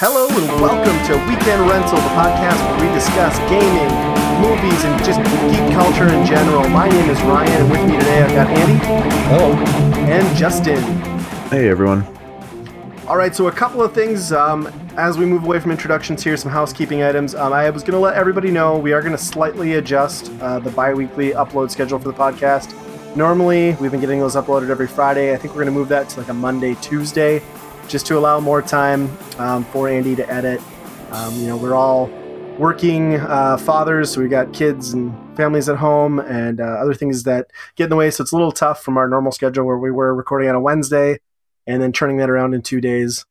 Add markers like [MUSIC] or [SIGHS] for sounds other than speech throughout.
Hello and welcome to Weekend Rental, the podcast where we discuss gaming, movies, and just geek culture in general. My name is Ryan, and with me today I've got Andy. Hello. And Justin. Hey everyone. All right, so a couple of things um, as we move away from introductions here, some housekeeping items. Um, I was going to let everybody know we are going to slightly adjust uh, the bi weekly upload schedule for the podcast. Normally, we've been getting those uploaded every Friday. I think we're going to move that to like a Monday, Tuesday just to allow more time um, for Andy to edit. Um, you know, we're all working uh, fathers, so we got kids and families at home and uh, other things that get in the way. So it's a little tough from our normal schedule where we were recording on a Wednesday and then turning that around in two days.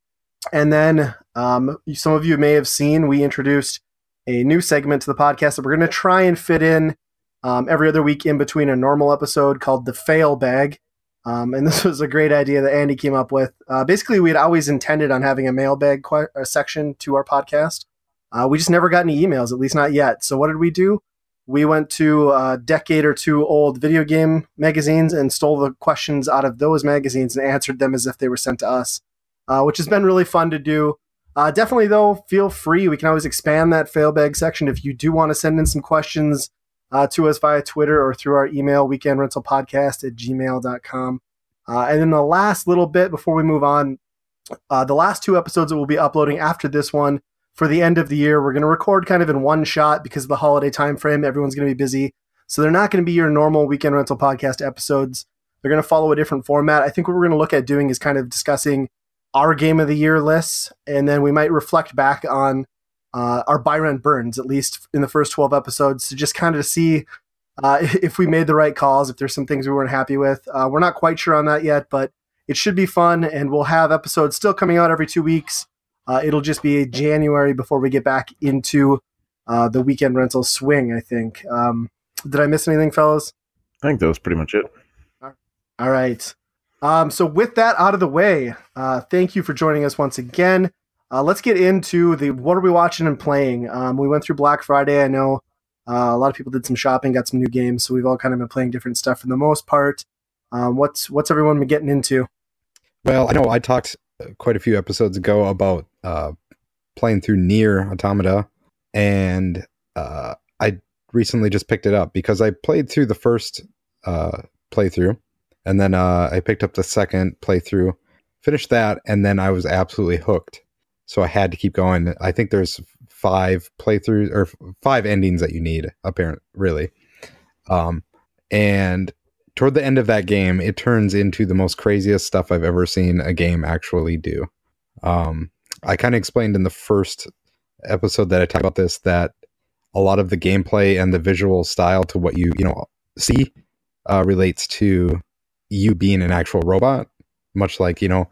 And then um, some of you may have seen we introduced a new segment to the podcast that we're going to try and fit in um, every other week in between a normal episode called the Fail Bag. Um, and [LAUGHS] this was a great idea that Andy came up with. Uh, basically, we had always intended on having a mailbag que- section to our podcast. Uh, we just never got any emails, at least not yet. So what did we do? We went to a decade or two old video game magazines and stole the questions out of those magazines and answered them as if they were sent to us, uh, which has been really fun to do. Uh, definitely, though, feel free. We can always expand that failbag section if you do want to send in some questions uh, to us via Twitter or through our email, weekendrentalpodcast at gmail.com. Uh, and then the last little bit before we move on, uh, the last two episodes that we'll be uploading after this one for the end of the year, we're going to record kind of in one shot because of the holiday time frame. Everyone's going to be busy. So they're not going to be your normal weekend rental podcast episodes. They're going to follow a different format. I think what we're going to look at doing is kind of discussing our game of the year lists, and then we might reflect back on uh, our buy rent burns, at least in the first 12 episodes, to just kind of see uh, [LAUGHS] if we made the right calls, if there's some things we weren't happy with. Uh, we're not quite sure on that yet, but it should be fun, and we'll have episodes still coming out every two weeks. Uh, it'll just be January before we get back into uh, the weekend rental swing, I think. Um, did I miss anything, fellas? I think that was pretty much it. All right. Um, so, with that out of the way, uh, thank you for joining us once again. Uh, let's get into the what are we watching and playing. Um, we went through Black Friday. I know uh, a lot of people did some shopping, got some new games, so we've all kind of been playing different stuff for the most part. Um, what's what's everyone been getting into? Well, I know I talked quite a few episodes ago about uh, playing through NieR Automata, and uh, I recently just picked it up because I played through the first uh, playthrough, and then uh, I picked up the second playthrough, finished that, and then I was absolutely hooked. So I had to keep going. I think there's five playthroughs or five endings that you need, apparently, really. Um, and toward the end of that game, it turns into the most craziest stuff I've ever seen a game actually do. Um, I kind of explained in the first episode that I talked about this that a lot of the gameplay and the visual style to what you you know see uh, relates to you being an actual robot, much like you know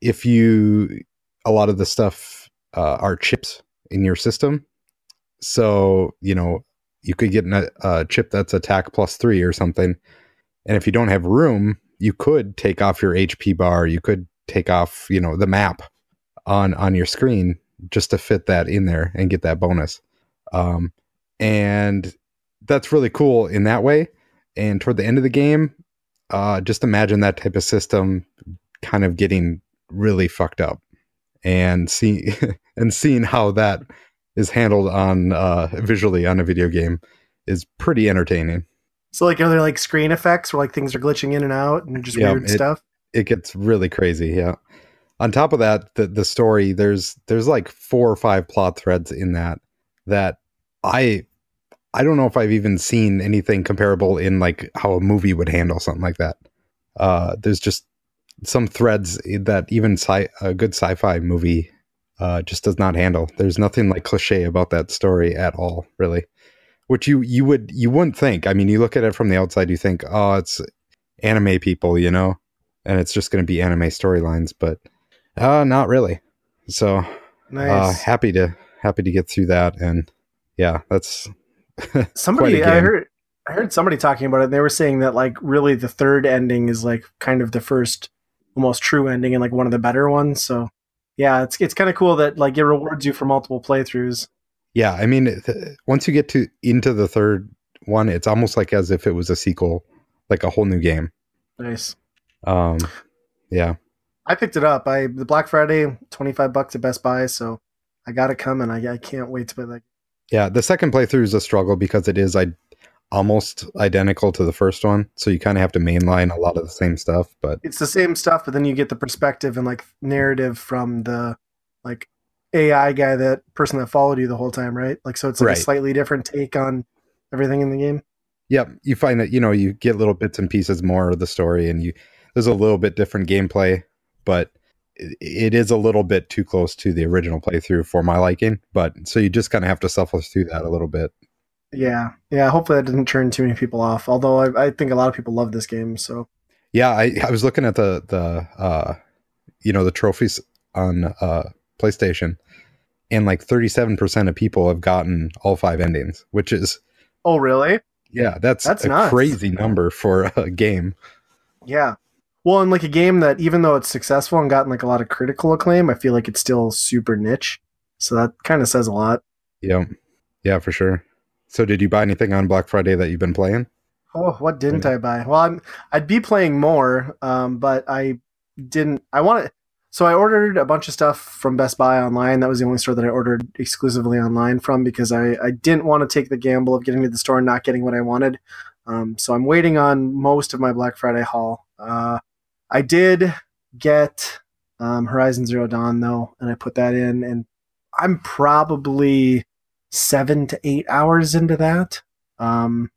if you a lot of the stuff uh, are chips in your system. So, you know, you could get a, a chip that's attack plus three or something. And if you don't have room, you could take off your HP bar. You could take off, you know, the map on on your screen just to fit that in there and get that bonus. Um, and that's really cool in that way. And toward the end of the game, uh, just imagine that type of system kind of getting really fucked up and see [LAUGHS] and seeing how that is handled on uh, visually on a video game is pretty entertaining. So, like, are there like screen effects where like things are glitching in and out and just yeah, weird it, stuff? It gets really crazy. Yeah. On top of that, the the story there's there's like four or five plot threads in that that I I don't know if I've even seen anything comparable in like how a movie would handle something like that. Uh, there's just some threads that even sci- a good sci-fi movie uh, just does not handle. There's nothing like cliche about that story at all, really. Which you you would you wouldn't think. I mean, you look at it from the outside, you think, oh, it's anime people, you know, and it's just going to be anime storylines, but uh, not really. So, uh, nice. uh, happy to happy to get through that, and yeah, that's [LAUGHS] somebody I heard. I heard somebody talking about it. And they were saying that like really the third ending is like kind of the first almost true ending and like one of the better ones. So yeah, it's it's kind of cool that like it rewards you for multiple playthroughs. Yeah, I mean, th- once you get to into the third one, it's almost like as if it was a sequel, like a whole new game. Nice. Um, yeah. I picked it up. I the Black Friday, twenty five bucks at Best Buy, so I got it coming. I, I can't wait to play that. Yeah, the second playthrough is a struggle because it is I almost identical to the first one, so you kind of have to mainline a lot of the same stuff. But It's the same stuff, but then you get the perspective and like narrative from the like AI guy, that person that followed you the whole time, right? Like, so it's like Right. a slightly different take on everything in the game. Yep, you find that you know you get little bits and pieces more of the story, and you there's a little bit different gameplay, but it, it is a little bit too close to the original playthrough for my liking. But so you just kind of have to suffer through that a little bit. Yeah, yeah. Hopefully that didn't turn too many people off. Although I, I think a lot of people love this game. So Yeah, I, I was looking at the the uh, you know the trophies on uh, PlayStation, and like 37 percent of people have gotten all five endings, which is oh really? yeah, that's That's a nuts. crazy number for a game. Yeah. Well, and like a game that even though it's successful and gotten like a lot of critical acclaim, I feel like it's still super niche. So that kind of says a lot. Yeah, yeah, for sure. So, did you buy anything on Black Friday that you've been playing? Oh, what didn't I buy? Well, I'm I'd be playing more, um, but I didn't. I wanted. So I ordered a bunch of stuff from Best Buy online. That was the only store that I ordered exclusively online from because I, I didn't want to take the gamble of getting to the store and not getting what I wanted. Um, so I'm waiting on most of my Black Friday haul. Uh, I did get um, Horizon Zero Dawn though, and I put that in, and I'm probably seven to eight hours into that. Um,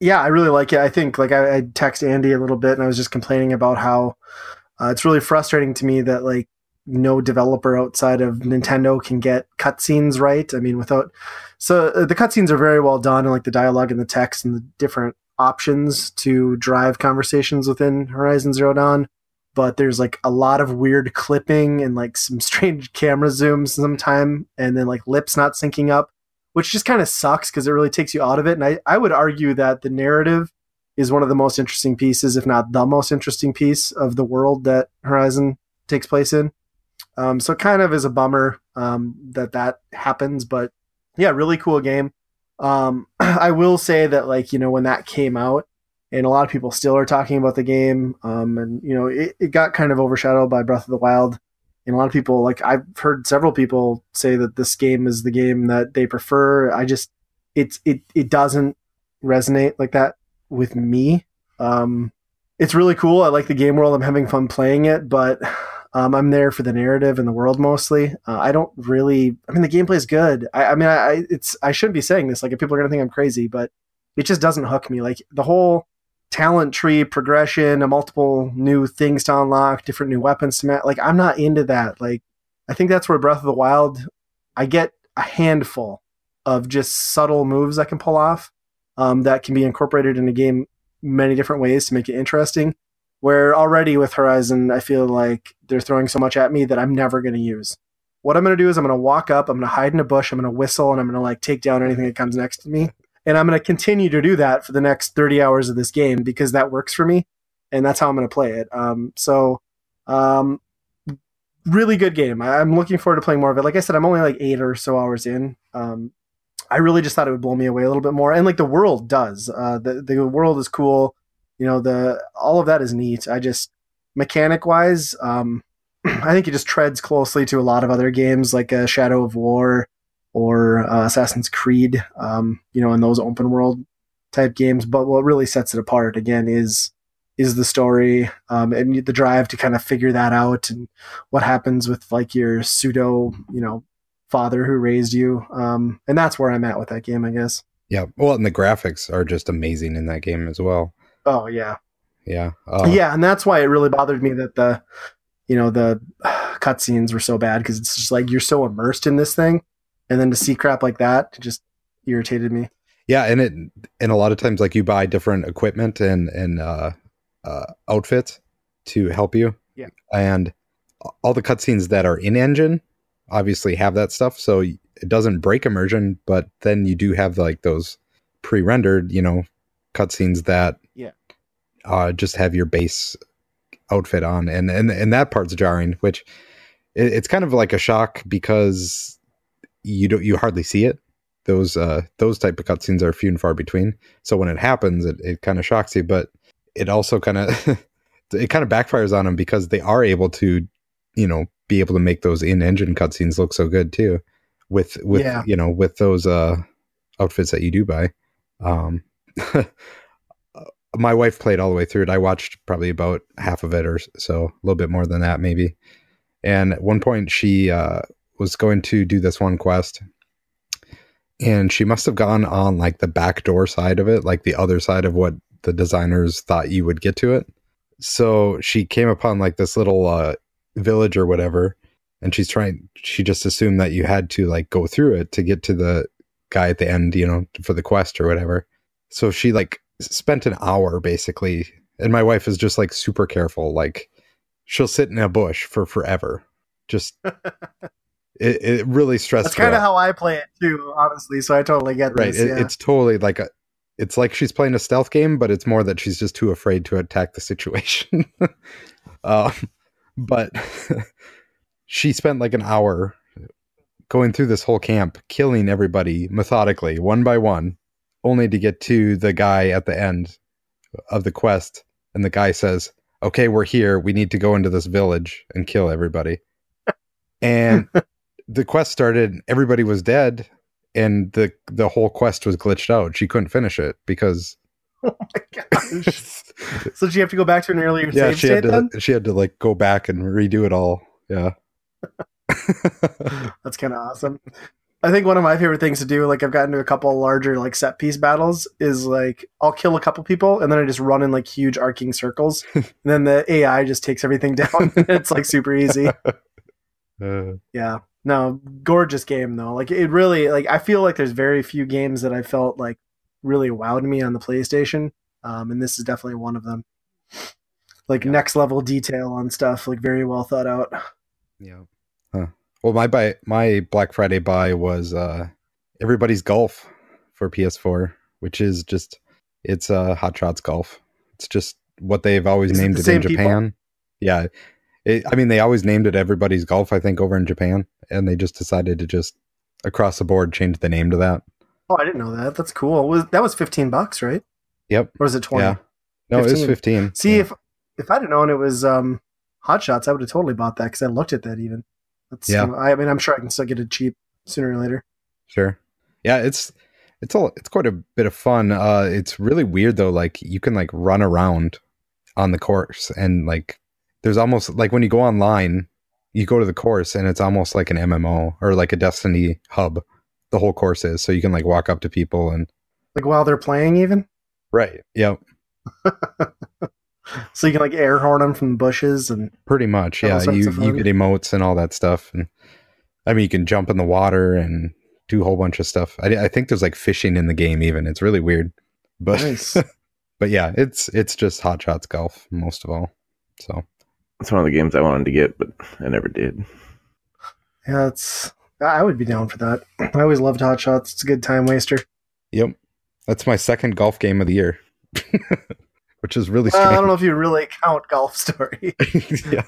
yeah, I really like it. I think like I, I text Andy a little bit, and I was just complaining about how uh, it's really frustrating to me that like no developer outside of Nintendo can get cutscenes right. I mean, without so uh, the cutscenes are very well done, and like the dialogue and the text and the different options to drive conversations within Horizon Zero Dawn. But there's like a lot of weird clipping and like some [LAUGHS] strange camera zooms sometime, and then like lips not syncing up which just kind of sucks because it really takes you out of it. And I, I would argue that the narrative is one of the most interesting pieces, if not the most interesting piece of the world that Horizon takes place in. Um, so it kind of is a bummer um, that that happens, but yeah, really cool game. Um, [CLEARS THROAT] I will say that like you know when that came out, and a lot of people still are talking about the game, um, and you know it, it got kind of overshadowed by Breath of the Wild and a lot of people like i've heard several people say that this game is the game that they prefer. I just it's it it doesn't resonate like that with me. Um it's really cool. I like the game world. I'm having fun playing it but um, i'm there for the narrative and the world mostly. Uh, i don't really i mean the gameplay is good. I, I mean I, I it's i shouldn't be saying this like if people are gonna think i'm crazy but it just doesn't hook me. Like the whole talent tree progression, multiple new things to unlock, different new weapons to match. Like I'm not into that. Like I think that's where Breath of the Wild, I get a handful of just subtle moves I can pull off um, that can be incorporated in a game many different ways to make it interesting. Where already with Horizon, I feel like they're throwing so much at me that I'm never going to use. What I'm going to do is I'm going to walk up, I'm going to hide in a bush, I'm going to whistle, and I'm going to like take down anything that comes next to me and I'm going to continue to do that for the next 30 hours of this game because that works for me, and that's how I'm going to play it. Um, so, um, really good game. I, I'm looking forward to playing more of it. Like I said, I'm only like eight or so hours in. Um, I really just thought it would blow me away a little bit more, and like the world does. Uh, the the world is cool. You know, the all of that is neat. I just mechanic wise, um, [CLEARS THROAT] I think it just treads closely to a lot of other games like uh, Shadow of War or uh, Assassin's Creed, um, you know, in those open world type games. But what really sets it apart again is is the story um, and the drive to kind of figure that out and what happens with like your pseudo, you know, father who raised you. Um, and that's where I'm at with that game, I guess. Yeah, well, and the graphics are just amazing in that game as well. Oh yeah, Yeah, uh, yeah, and that's why it really bothered me that the, you know, the [SIGHS] cutscenes were so bad because it's just like you're so immersed in this thing, and then to see crap like that just irritated me. yeah, and it and a lot of times like you buy different equipment and and uh, uh, outfits to help you. Yeah. and all the cutscenes that are in engine obviously have that stuff, so it doesn't break immersion. But then you do have like those pre-rendered, you know, cutscenes that Yeah. uh, just have your base outfit on, and and and that part's jarring, which it, it's kind of like a shock because you don't you hardly see it. Those uh those type of cutscenes are few and far between. So when it happens, it, it kind of shocks you, but it also kind of [LAUGHS] it kind of backfires on them because they are able to, you know, be able to make those in-engine cutscenes look so good too, with with Yeah. you know with those uh outfits that you do buy. Um, [LAUGHS] my wife played all the way through it. I watched probably about half of it or so, a little bit more than that maybe. And at one point, she uh, was going to do this one quest, and she must have gone on like the back door side of it, like the other side of what the designers thought you would get to it. So she came upon like this little uh, village or whatever, and she's trying. She just assumed that you had to like go through it to get to the guy at the end, you know, for the quest or whatever. So she like spent an hour basically, and my wife is just like super careful. Like she'll sit in a bush for forever. Just [LAUGHS] it, it really stressed That's kind of how I play it too, honestly. So I totally get right. this. It, yeah. It's totally like a. It's like she's playing a stealth game, but it's more that she's just too afraid to attack the situation. [LAUGHS] um, but [LAUGHS] she spent like an hour going through this whole camp, killing everybody methodically, one by one, only to get to the guy at the end of the quest. And the guy says, Okay, we're here. We need to go into this village and kill everybody. And [LAUGHS] the quest started, everybody was dead, and the the whole quest was glitched out. She couldn't finish it because [LAUGHS] oh my gosh. [LAUGHS] so did you have to go back to an earlier yeah, save she had to then? she had to like go back and redo it all. Yeah. [LAUGHS] That's kind of awesome. I think one of my favorite things to do, like I've gotten to a couple larger like set piece battles, is like I'll kill a couple people and then I just run in like huge arcing circles. and then the AI just takes everything down. it's like super easy. Uh, Yeah. No, gorgeous game though. Like it really like I feel like there's very few games that I felt like really wowed me on the PlayStation. Um, and this is definitely one of them. Like Yeah. next level detail on stuff, like very well thought out. yeah. Huh. Well, my buy my Black Friday buy was uh everybody's golf for PS4, which is just it's uh Hot Shots Golf. It's just what they've always named it, in same people? Japan. Yeah. It, I mean, they always named it everybody's golf. I think over in Japan, and they just decided to just across the board change the name to that. Oh, I didn't know that. That's cool. Was that was fifteen bucks, right? Yep. Or was it twenty? Yeah. No, it was 15. fifteen. See Yeah. if if I'd have known it was um Hot Shots, I would have totally bought that because I looked at that even. That's Yeah. I mean, I'm sure I can still get it cheap sooner or later. Sure. Yeah, it's it's all it's quite a bit of fun. Uh it's really weird though, like you can like run around on the course and like there's almost like when you go online, you go to the course and it's almost like an MMO or like a Destiny hub. The whole course is. So you can like walk up to people and Like while they're playing, even Right. Yep. [LAUGHS] so you can like air horn them from the bushes and Pretty much. Yeah. You you get emotes and all that stuff. And I mean you can jump in the water and do a whole bunch of stuff. I, I think there's like fishing in the game even. It's really weird. But nice. [LAUGHS] but yeah, it's it's just Hot Shots Golf most of all. So It's one of the games I wanted to get, but I never did. yeah, it's I would be down for that. [CLEARS THROAT] I always loved Hot Shots. It's a good time waster. yep, that's my second golf game of the year, [LAUGHS] which is really Well, I don't know if you really count Golf [LAUGHS] Story. [LAUGHS] yeah,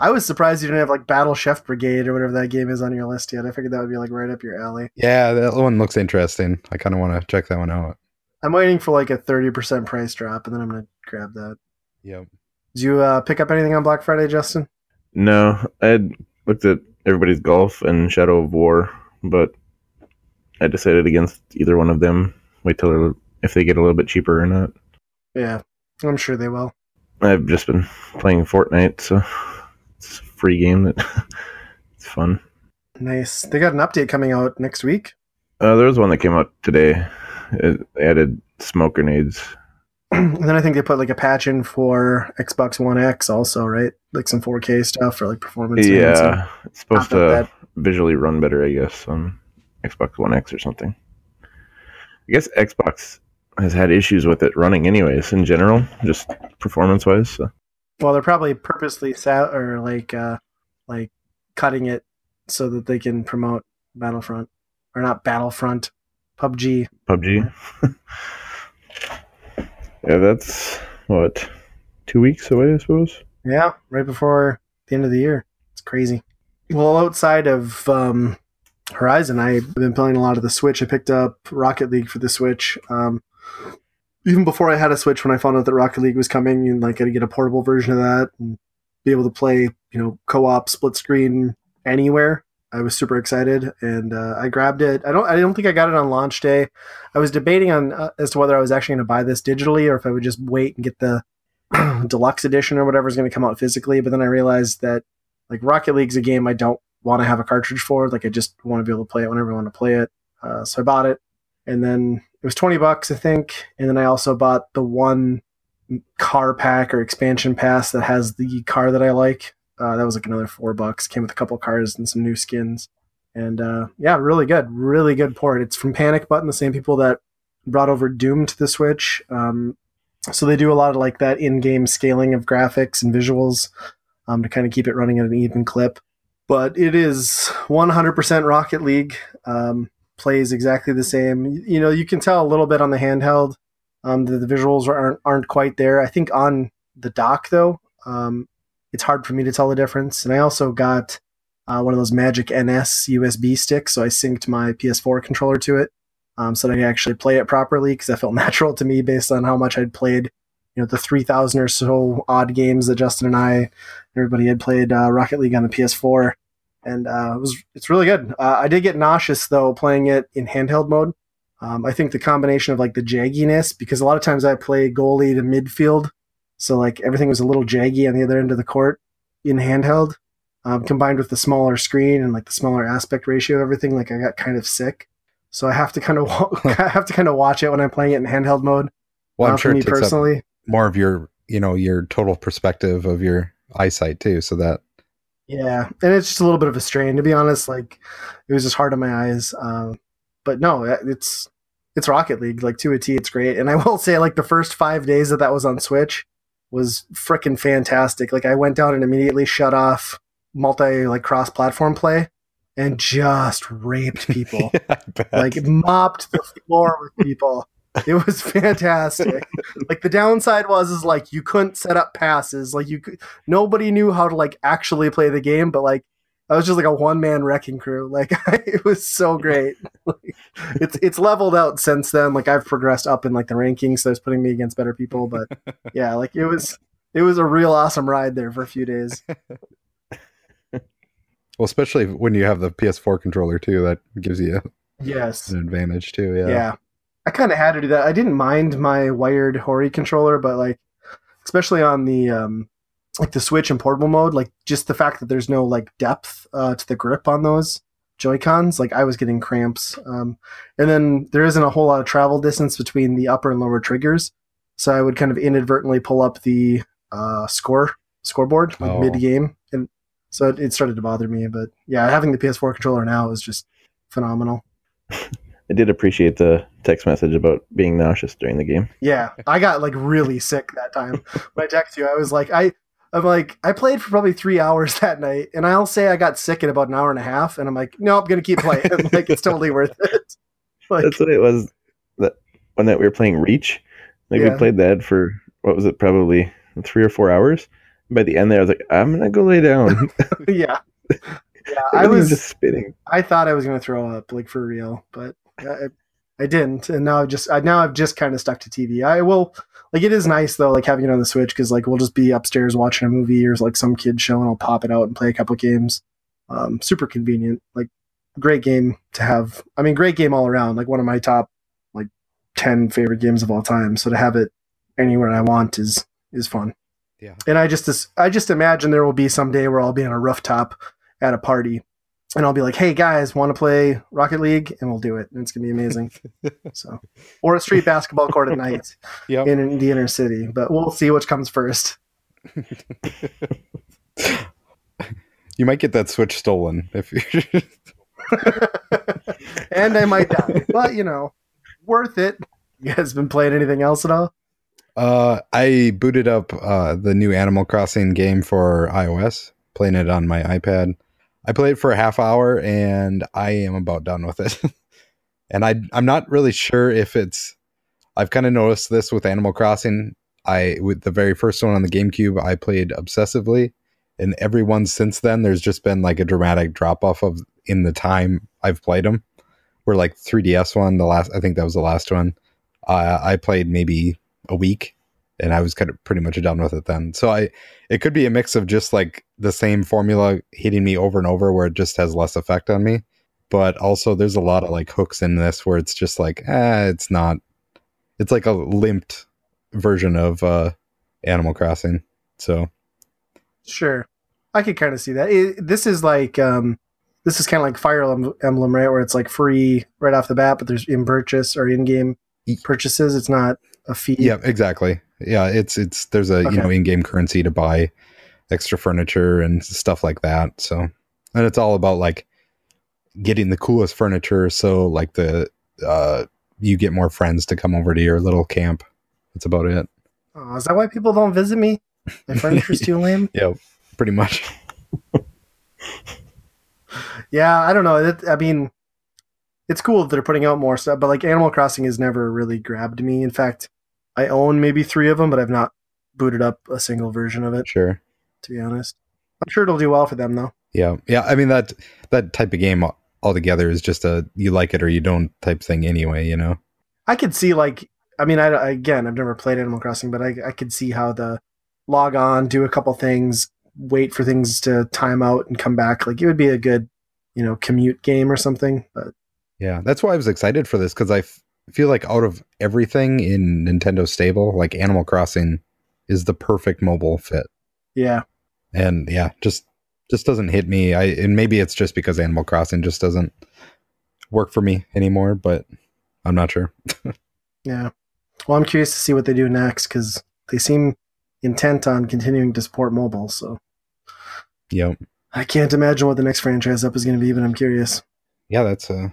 I was surprised you didn't have like Battle Chef Brigade or whatever that game is on your list yet. I figured that would be like right up your alley. yeah, that one looks interesting. I kind of want to check that one out. I'm waiting for like a 30% price drop and then I'm going to grab that. Yep. Did you uh, pick up anything on Black Friday, Justin? No, I had looked at everybody's golf and Shadow of War, but I decided against either one of them. Wait till they're- if they get a little bit cheaper or not. Yeah, I'm sure they will. I've just been playing Fortnite, so it's a free game that [LAUGHS] it's fun. Nice. They got an update coming out next week. Uh, there was one that came out today. It added smoke grenades. [CLEARS THROAT] and then I think they put like a patch in for Xbox One X also, right? Like some 4K stuff for like performance. Yeah, it's supposed that to visually run better, I guess, on Xbox One X or something. I guess Xbox has had issues with it running, anyways. In general, just performance-wise. So. Well, they're probably purposely sa- or like uh like cutting it so that they can promote Battlefront or not Battlefront, PUBG. PUBG. [LAUGHS] yeah, that's what two weeks away, I suppose. Yeah, right before the end of the year. It's crazy. Well, outside of um, Horizon, I've been playing a lot of the Switch. I picked up Rocket League for the Switch. Um, even before I had a Switch, when I found out that Rocket League was coming, and like I'd get a portable version of that and be able to play, you know, co-op, split screen anywhere. I was super excited, and uh, I grabbed it. I don't. I don't think I got it on launch day. I was debating on uh, as to whether I was actually going to buy this digitally or if I would just wait and get the [CLEARS THROAT] deluxe edition or whatever is going to come out physically. But then I realized that like Rocket League's a game I don't want to have a cartridge for. Like I just want to be able to play it whenever I want to play it. Uh, so I bought it, and then it was twenty bucks, I think. And then I also bought the one car pack or expansion pass that has the car that I like. Uh, that was like another four bucks. Came with a couple cars and some new skins. And uh, yeah, really good, really good port. It's from Panic Button, the same people that brought over Doom to the Switch. Um, so they do a lot of like that in-game scaling of graphics and visuals um, to kind of keep it running at an even clip. But it is 100% Rocket League. Um, plays exactly the same. You know, you can tell a little bit on the handheld. Um, the, the, visuals aren't aren't quite there. I think on the dock though, um, it's hard for me to tell the difference. And I also got uh, one of those Magic NS USB sticks, so I synced my PS4 controller to it, um, so that I could actually play it properly because that felt [LAUGHS] natural to me based on how much I'd played. You know, the three thousand or so odd games that Justin and I, everybody had played uh, Rocket League on the PS4 and uh, it was it's really good. Uh, I did get nauseous though playing it in handheld mode. Um, I think the combination of like the jagginess because a lot of times I play goalie to midfield, so like everything was a little jaggy on the other end of the court in handheld, um, combined with the smaller screen and like the smaller aspect ratio of everything. Like I got kind of sick, so I have to kind of [LAUGHS] [LAUGHS] I have to kind of watch it when I'm playing it in handheld mode. Well, I'm uh, sure me personally more of your you know your total perspective of your eyesight too, so that yeah, and it's just a little bit of a strain to be honest. Like it was just hard on my eyes. Um, but no, it's it's Rocket League like to a T. It's great, and I will say like the first five days that that was on Switch was freaking fantastic. Like I went down and immediately shut off multi like cross platform play and just raped [LAUGHS] people. yeah, like mopped the floor with people. It was fantastic. like the downside was is like you couldn't set up passes. Like you could, nobody knew how to like actually play the game, but like I was just like a one man wrecking crew. [LAUGHS] Like it was so great. like, it's it's leveled out since then. Like I've progressed up in like the rankings, so it's putting me against better people. But [LAUGHS] yeah, like it was it was a real awesome ride there for a few days. [LAUGHS] Well, especially when you have the PS4 controller too, that gives you yes an advantage too. Yeah, yeah. I kind of had to do that. I didn't mind my wired Hori controller, but like, especially on the um, like the Switch and portable mode, like just the fact that there's no like depth uh, to the grip on those Joy Cons, like I was getting cramps. Um, and then there isn't a whole lot of travel distance between the upper and lower triggers, so I would kind of inadvertently pull up the uh, score scoreboard like oh. mid game, and so it, it started to bother me. But yeah, having the PS4 controller now is just phenomenal. [LAUGHS] I did appreciate the text message about being nauseous during the game. Yeah, I got like really sick that time. when I texted you, I was like, I, I'm like, I played for probably three hours [LAUGHS] that night, and I'll say I got sick in about an hour and a half, and I'm like, no, I'm gonna keep playing. [LAUGHS] like it's totally worth it. [LAUGHS] Like, That's what it was. That when that we were playing Reach, like yeah. we played that for what was it, probably three or four hours. By the end there, I was like, I'm gonna go lay down. yeah. Yeah, I was just spinning. I thought I was gonna throw up, like for real, but uh, I, I didn't, and now I've just I, now I've just kind of stuck to TV. I will like it is nice though, like having it on the Switch because like we'll just be upstairs watching a movie or like some kid show, and I'll pop it out and play a couple games. Um, super convenient, like great game to have. I mean, great game all around. Like one of my top like ten favorite games of all time. So to have it anywhere I want is is fun. Yeah. And I just I just imagine there will be some day where I'll be on a rooftop at a party and I'll be like, "Hey guys, want to play Rocket League?" And we'll do it. And it's gonna be amazing. [LAUGHS] so, or a street basketball court at night [LAUGHS] yep. in the inner city. But we'll see which comes first. [LAUGHS] you might get that Switch stolen if you. and I might die, but you know, worth it. You guys been playing anything else at all? Uh, I booted up uh, the new Animal Crossing game for iOS, playing it on my iPad. I played for a half hour and I am about done with it. [LAUGHS] and I I'm not really sure if it's I've kind of noticed this with Animal Crossing. I with the very first one on the GameCube, I played obsessively, and every one since then, there's just been like a dramatic drop off of in the time I've played them. Where like 3DS one, the last I think that was the last one. uh, I played maybe a week, and I was kind of pretty much done with it then. So I, it could be a mix of just like the same formula hitting me over and over, where it just has less effect on me. But also, there's a lot of like hooks in this where it's just like, eh, it's not. It's like a limped version of uh, Animal Crossing. So Sure, I could kind of see that. It, this is like um, this is kind of like Fire Emblem, right? Where it's like free right off the bat, but there's in purchase or in game purchases. It's not a fee. yeah, exactly. Yeah, it's it's there's a Okay. you know in-game currency to buy extra furniture and stuff like that. So and it's all about like getting the coolest furniture so like the uh you get more friends to come over to your little camp. That's about it. Oh, is that why people don't visit me? My furniture's too lame. [LAUGHS] Yeah, pretty much. [LAUGHS] Yeah, I don't know. It, I mean, it's cool that they're putting out more stuff, but like Animal Crossing has never really grabbed me. In fact, I own maybe three of them, but I've not booted up a single version of it. Sure. To be honest, I'm sure it'll do well for them though. Yeah. Yeah, I mean that that type of game altogether is just a you like it or you don't type thing anyway, you know. I could see like, I mean, I again, I've never played Animal Crossing, but I I could see how the log on, do a couple things, wait for things to time out and come back. Like it would be a good, you know, commute game or something. But Yeah, that's why I was excited for this because I f- feel like out of everything in Nintendo stable, like Animal Crossing is the perfect mobile fit. yeah, And yeah, just just doesn't hit me. I and maybe it's just because Animal Crossing just doesn't work for me anymore, but I'm not sure. [LAUGHS] yeah. Well, I'm curious to see what they do next because they seem intent on continuing to support mobile. So Yep. I can't imagine what the next franchise up is going to be, but I'm curious. Yeah, that's uh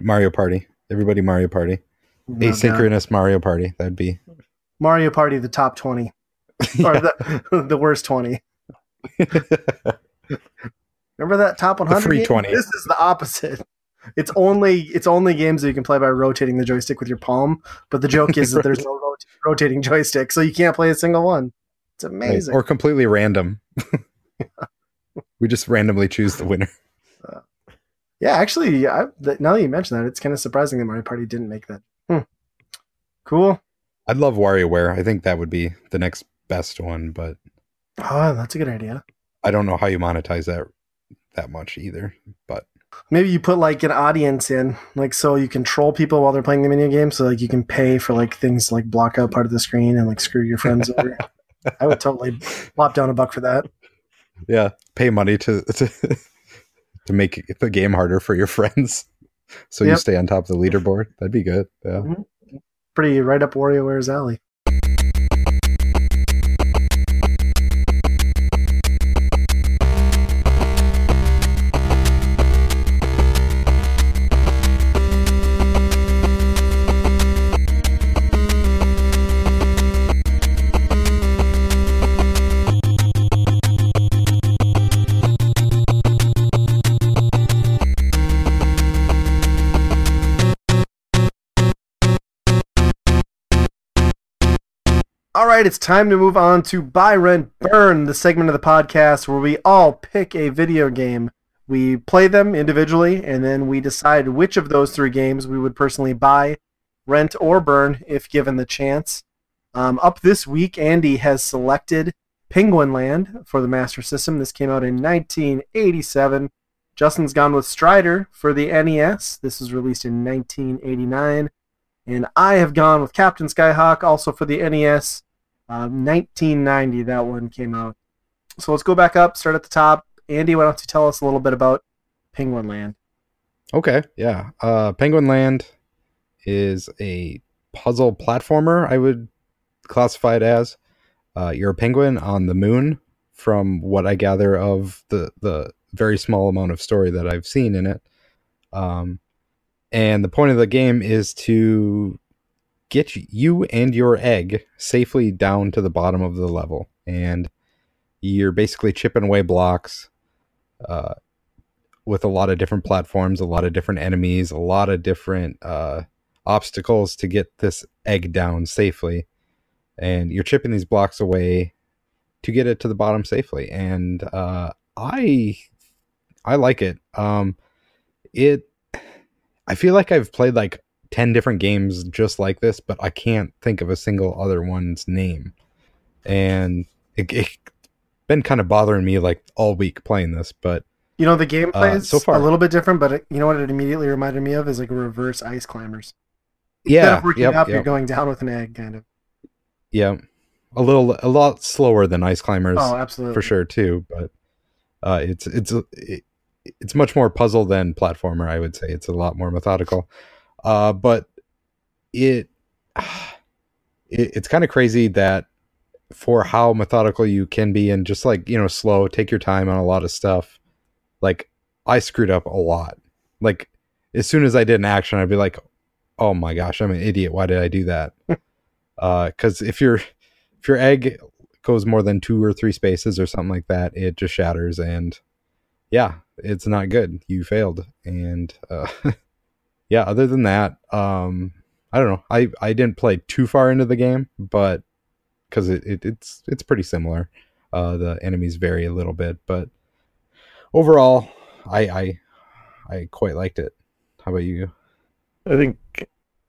Mario Party. Everybody Mario Party. God. Asynchronous Mario Party. That'd be Mario Party, the top 20, or the, [LAUGHS] the worst 20. Remember that top 100? free 20. This is the opposite. It's only it's only games that you can play by rotating the joystick with your palm. But the joke is that there's no [LAUGHS] rot- rotating joystick, so you can't play a single one. It's amazing. or completely random. [LAUGHS] we just randomly choose the winner. Yeah, actually, I, th- now that you mention that, it's kind of surprising that Mario Party didn't make that. Hmm. Cool. I'd love WarioWare. I think that would be the next best one, but Oh, that's a good idea. I don't know how you monetize that that much either. But Maybe you put like an audience in, like so you control people while they're playing the video game. So like you can pay for like things like block out part of the screen and like screw your friends over. [LAUGHS] I would totally plop down a buck for that. yeah, pay money to to, [LAUGHS] to make the game harder for your [LAUGHS] friends, so you stay on top of the leaderboard. That'd be good. Yeah. Mm-hmm. Pretty right up WarioWare's alley. All right, it's time to move on to Buy, Rent, Burn, the segment of the podcast where we all pick a video game. We play them individually, and then we decide which of those three games we would personally buy, rent, or burn if given the chance. Um, up this week, Andy has selected Penguin Land for the Master System. This came out in 1987. Justin's gone with Strider for the NES. This was released in 1989. And I have gone with Captain Skyhawk, also for the NES. Um, 1990, that one came out. So let's go back up, start at the top. Andy, why don't you tell us a little bit about Penguin Land? Okay. Yeah. Uh, Penguin Land is a puzzle platformer. I would classify it as. Uh, you're a penguin on the moon, from what I gather of the the very small amount of story that I've seen in it. Um, and the point of the game is to get you and your egg safely down to the bottom of the level, and you're basically chipping away blocks. Uh, with a lot of different platforms, a lot of different enemies, a lot of different uh, obstacles to get this egg down safely. And you're chipping these blocks away to get it to the bottom safely. And uh, I I like it. Um, it I feel like I've played like 10 different games just like this, but I can't think of a single other one's name. And it, it been kind of bothering me like all week playing this, but You know, the gameplay Uh, is so far- a little bit different, but it, you know what it immediately reminded me of is like reverse ice climbers. Instead yeah, of working yep, up, you're going down with an egg, kind of. yeah, a little, a lot slower than Ice Climbers Oh, absolutely. for sure too, but uh, it's it's it, it's much more puzzle than platformer. I would say it's a lot more methodical, uh, but it, [SIGHS] it it's kind of crazy that for how methodical you can be and just like you know slow, take your time on a lot of stuff. Like I screwed up a lot. Like as soon as I did an action, I'd be like, "Oh my gosh, I'm an idiot. Why did I do that?" [LAUGHS] Because if your if your egg goes more than two or three spaces or something like that, it just shatters and yeah, it's not good. You failed. And uh, [LAUGHS] yeah, other than that, um, I don't know. I, I didn't play too far into the game, but because it, it, it's it's pretty similar. Uh, the enemies vary a little bit, but overall, I I I quite liked it. How about you? I think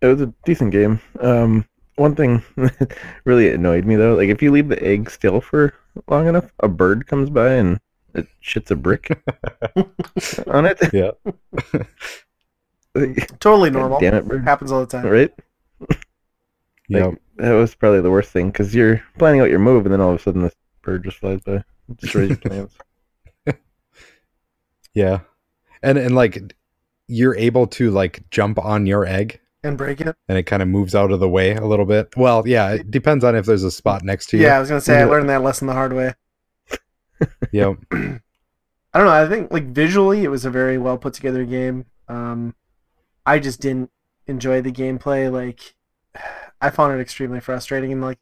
it was a decent game. Um, one thing [LAUGHS] really annoyed me though, like if you leave the egg still for long enough, a bird comes by and it shits a brick [LAUGHS] on it. Yeah. [LAUGHS] Like, Totally [LAUGHS] God normal. Damn it, bird. Happens all the time. Right? [LAUGHS] Yeah. Like, that was probably the worst thing because you're planning out your move and then all of a sudden this bird just flies by, and destroys your plans. [LAUGHS] Yeah. And and like you're able to like jump on your egg And break it. and it kind of moves out of the way a little bit. Well, yeah, it depends on if there's a spot next to you. Yeah, I was gonna say I learned that lesson the hard way. Yeah. [CLEARS THROAT] I don't know. I think like visually, it was a very well put together game. Um, I just didn't enjoy the gameplay. Like, I found it extremely frustrating, and like,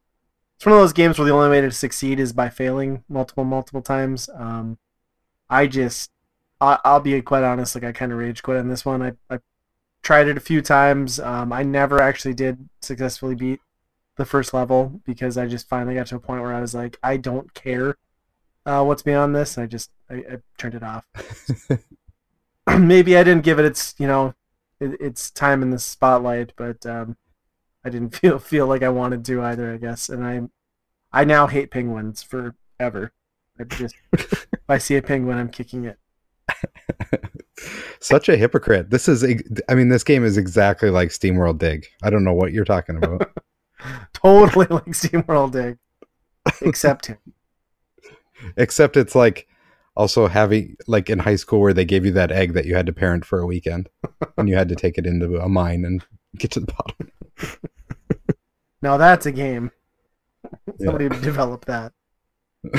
it's one of those games where the only way to succeed is by failing multiple, multiple times. Um, I just, I, I'll be quite honest. Like, I kind of rage quit on this one. I, I tried it a few times. Um, I never actually did successfully beat the first level because I just finally got to a point where I was like, I don't care uh, what's beyond this. And I just I, I turned it off. [LAUGHS] [CLEARS THROAT] Maybe I didn't give it its you know it, its time in the spotlight, but um, I didn't [LAUGHS] feel feel like I wanted to either. I guess, and I I now hate penguins forever. I just if I see a penguin, I'm kicking it. [LAUGHS] Such a hypocrite. This is, I mean this game is exactly like SteamWorld Dig. I don't know what you're talking about. [LAUGHS] Totally like SteamWorld Dig, except him. Except it's like also having like in high school where they gave you that egg that you had to parent for a weekend [LAUGHS] and you had to take it into a mine and get to the bottom. Now that's a game. [LAUGHS] Yeah. Somebody developed that. [LAUGHS]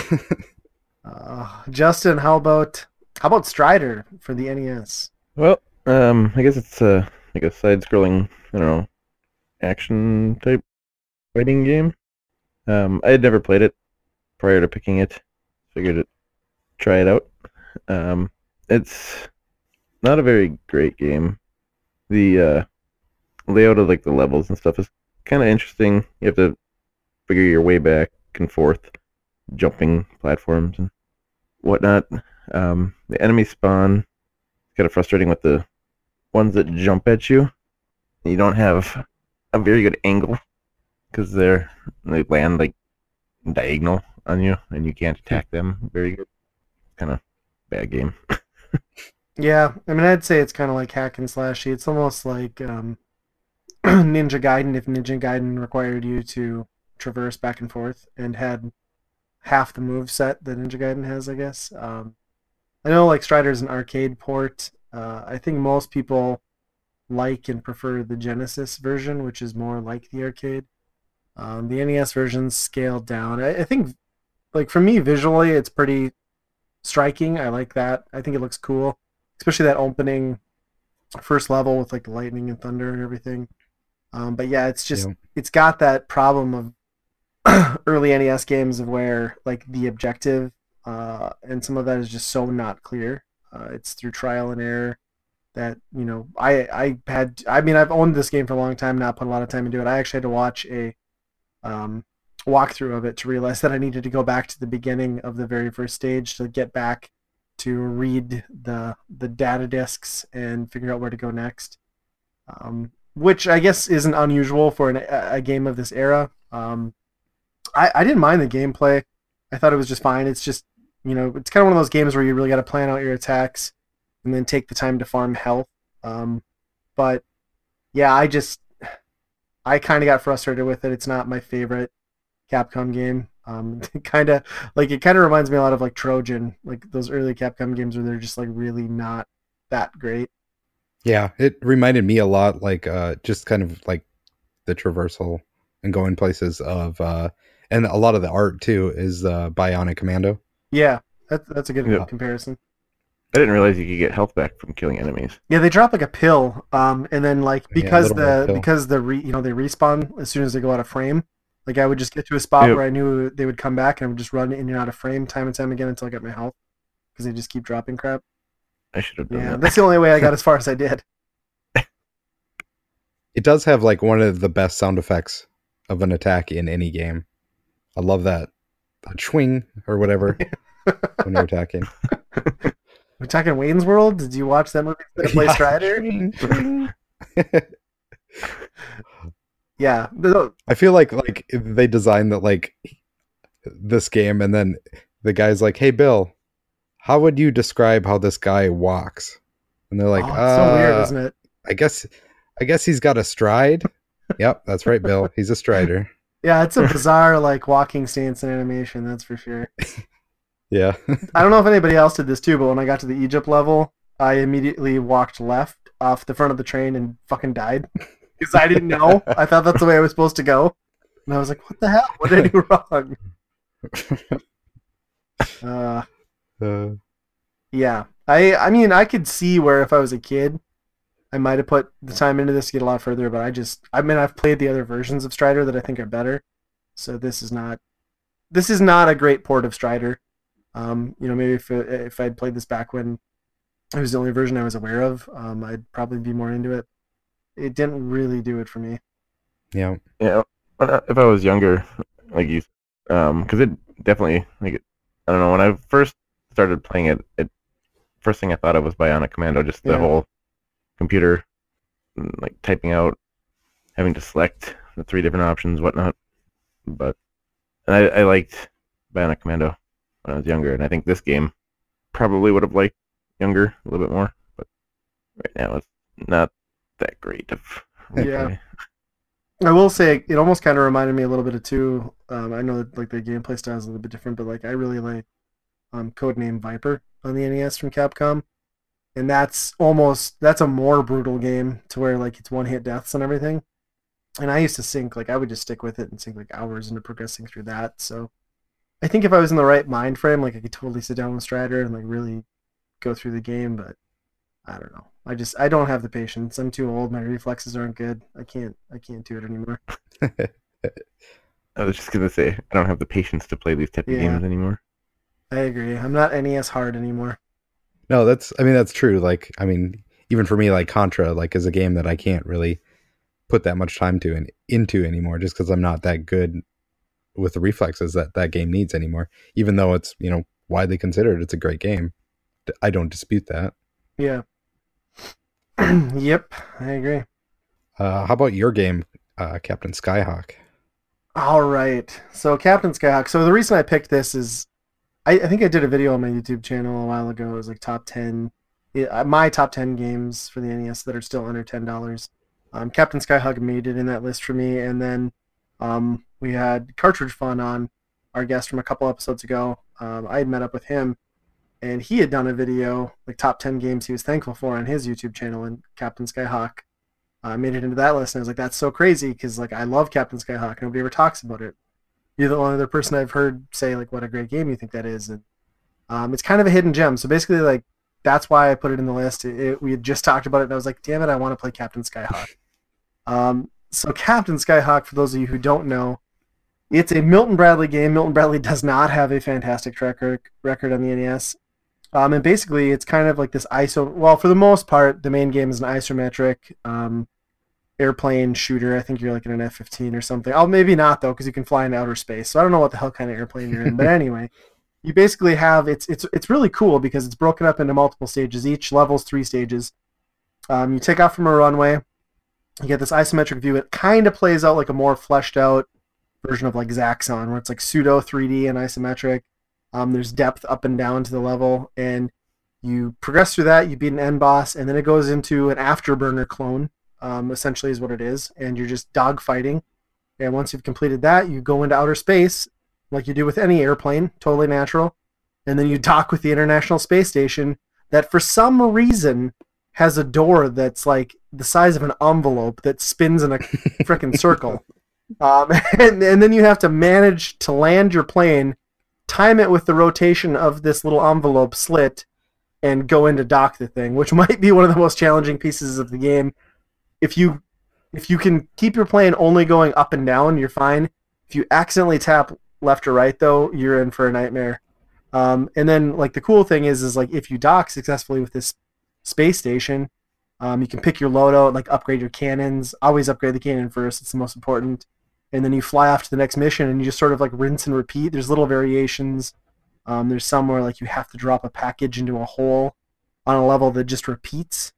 Uh, Justin, how about how about Strider for the NES? Well, um, I guess it's uh, like a side-scrolling, I don't know, action type fighting game. Um, I had never played it prior to picking it. Figured it, try it out. Um, it's not a very great game. The uh, layout of like the levels and stuff is kind of interesting. You have to figure your way back and forth, jumping platforms and whatnot. Um, the enemy spawn kind of frustrating with the ones that jump at you. You don't have a very good angle because they're they land like diagonal on you, and you can't attack them very good. Kind of bad game. [LAUGHS] Yeah, I mean, I'd say it's kind of like hack and slashy. It's almost like um, [CLEARS THROAT] Ninja Gaiden if Ninja Gaiden required you to traverse back and forth and had half the move set that Ninja Gaiden has, I guess. Um, I know like Strider's an arcade port. Uh, I think most people like and prefer the Genesis version, which is more like the arcade. Um, the NES version's scaled down. I, I think, like for me, visually, it's pretty striking. I like that. I think it looks cool especially that opening first level with like the lightning and thunder and everything. Um, but yeah, it's just Yeah. it's got that problem of [CLEARS THROAT] early NES games of where like the objective uh, and some of that is just so not clear. Uh, it's through trial and error that you know I I had I mean I've owned this game for a long time, not put a lot of time into it. I actually had to watch a um, walkthrough of it to realize that I needed to go back to the beginning of the very first stage to get back to read the the data disks and figure out where to go next. Um, which I guess isn't unusual for an, a game of this era. Um, I, I didn't mind the gameplay. I thought it was just fine. It's just, you know, it's kind of one of those games where you really got to plan out your attacks and then take the time to farm health. Um, but yeah, I just, I kind of got frustrated with it. It's not my favorite Capcom game. Um, [LAUGHS] kind of like it kind of reminds me a lot of like Trojan, like those early Capcom games where they're just like really not that great. Yeah, it reminded me a lot like uh just kind of like the traversal and going places of uh and a lot of the art too is uh Bionic Commando. Yeah, that's that's a good Yeah. comparison. I didn't realize you could get health back from killing enemies. Yeah, they drop like a pill, um, and then like because little red the because the re, you know they respawn as soon as they go out of frame. Like I would just get to a spot Yep. where I knew they would come back, and I would just run in and out of frame time and time again until I got my health, because they just keep dropping crap. I should have done Yeah, that. that's the only way I got as far as I did. [LAUGHS] It does have like one of the best sound effects of an attack in any game. I love that. That swing or whatever [LAUGHS] when you're attacking. We're talking Wayne's World. Did you watch that movie? Did play [LAUGHS] Yeah. Strider? Yeah, I feel like like they designed that like this game and then the guy's like, "Hey Bill, how would you describe how this guy walks?" And they're like, oh, it's so weird, "Uh, isn't it? I guess I guess he's got a stride." [LAUGHS] yep, that's right, Bill. He's a strider. Yeah, it's a [LAUGHS] bizarre like walking stance and animation. That's for sure. Yeah. I don't know if anybody else did this too, but when I got to the Egypt level, I immediately walked left off the front of the train and fucking died because I didn't know. I thought that's the way I was supposed to go, and I was like, "What the hell? What did I do wrong?" [LAUGHS] Uh, Uh, yeah, I I mean, I could see where if I was a kid, I might have put the time into this to get a lot further. But I just, I mean, I've played the other versions of Strider that I think are better, so this is not, this is not a great port of Strider. Um, you know, maybe if if I'd played this back when it was the only version I was aware of, um, I'd probably be more into it. It didn't really do it for me. yeah. Yeah, but if I was younger, like you, um, because it definitely like it, I don't know when I first started playing it, it first thing I thought of was Bionic Commando, just the Yeah. whole computer, mm, like typing out, having to select the three different options, whatnot. But and I, I liked Bionic Commando when I was younger, and I think this game probably would have liked younger a little bit more. But right now it's not that great of Yeah. I will say it almost kind of reminded me a little bit of two. Um, I know that like the gameplay style is a little bit different, but like I really like um, Codename Viper on the NES from Capcom, and that's almost that's a more brutal game to where like it's one hit deaths and everything. And I used to sink like I would just stick with it and sink like hours into progressing through that. So I think if I was in the right mind frame, like I could totally sit down with Strider and like really go through the game. But I don't know. I just I don't have the patience. I'm too old. My reflexes aren't good. I can't I can't do it anymore. [LAUGHS] I was just gonna say I don't have the patience to play these type of Yeah. games anymore. I agree. I'm not NES hard anymore. No, that's I mean that's true. Like I mean, even for me, like Contra, like is a game that I can't really put that much time to and into anymore, just because I'm not that good with the reflexes that that game needs anymore. Even though it's you know widely considered it's a great game, I don't dispute that. Yeah. [CLEARS THROAT] yep, I agree. Uh, how about your game, uh, Captain Skyhawk? All right. So Captain Skyhawk. So the reason I picked this is, I, I think I did a video on my YouTube channel a while ago. It was like top ten, yeah, my top ten games for the NES that are still under ten dollars. Um, Captain Skyhawk made it in that list for me, and then um, we had Cartridge Fun on, our guest from a couple episodes ago. Um, I had met up with him, and he had done a video like top ten games he was thankful for on his YouTube channel, and Captain Skyhawk uh, made it into that list. And I was like, that's so crazy because like I love Captain Skyhawk. Nobody ever talks about it. You're the only other person I've heard say like what a great game you think that is, and um, it's kind of a hidden gem. So basically, like that's why I put it in the list. It, it- we had just talked about it, and I was like, damn it, I want to play Captain Skyhawk. [LAUGHS] um, so Captain Skyhawk, for those of you who don't know, it's a Milton Bradley game. Milton Bradley does not have a fantastic track record on the NES. Um, and basically, it's kind of like this ISO. Well, for the most part, the main game is an isometric um, airplane shooter. I think you're like in an F-15 or something. Oh, maybe not though, because you can fly in outer space. So I don't know what the hell kind of airplane you're in. But [LAUGHS] anyway, you basically have it's it's it's really cool because it's broken up into multiple stages. Each level's three stages. Um, you take off from a runway, you get this isometric view. It kind of plays out like a more fleshed out version of like Zaxxon, where it's like pseudo 3D and isometric. Um, there's depth up and down to the level, and you progress through that. You beat an end boss, and then it goes into an afterburner clone. Um, essentially, is what it is, and you're just dogfighting. And once you've completed that, you go into outer space, like you do with any airplane, totally natural. And then you dock with the International Space Station, that for some reason has a door that's like the size of an envelope that spins in a [LAUGHS] freaking circle. Um, [LAUGHS] and, and then you have to manage to land your plane, time it with the rotation of this little envelope slit, and go in to dock the thing, which [LAUGHS] might be one of the most challenging pieces of the game. If you if you can keep your plane only going up and down, you're fine. If you accidentally tap left or right, though, you're in for a nightmare. Um, and then like the cool thing is is like if you dock successfully with this space station, um, you can pick your loadout, like upgrade your cannons. Always upgrade the cannon first; it's the most important. And then you fly off to the next mission, and you just sort of like rinse and repeat. There's little variations. Um, there's some where like you have to drop a package into a hole on a level that just repeats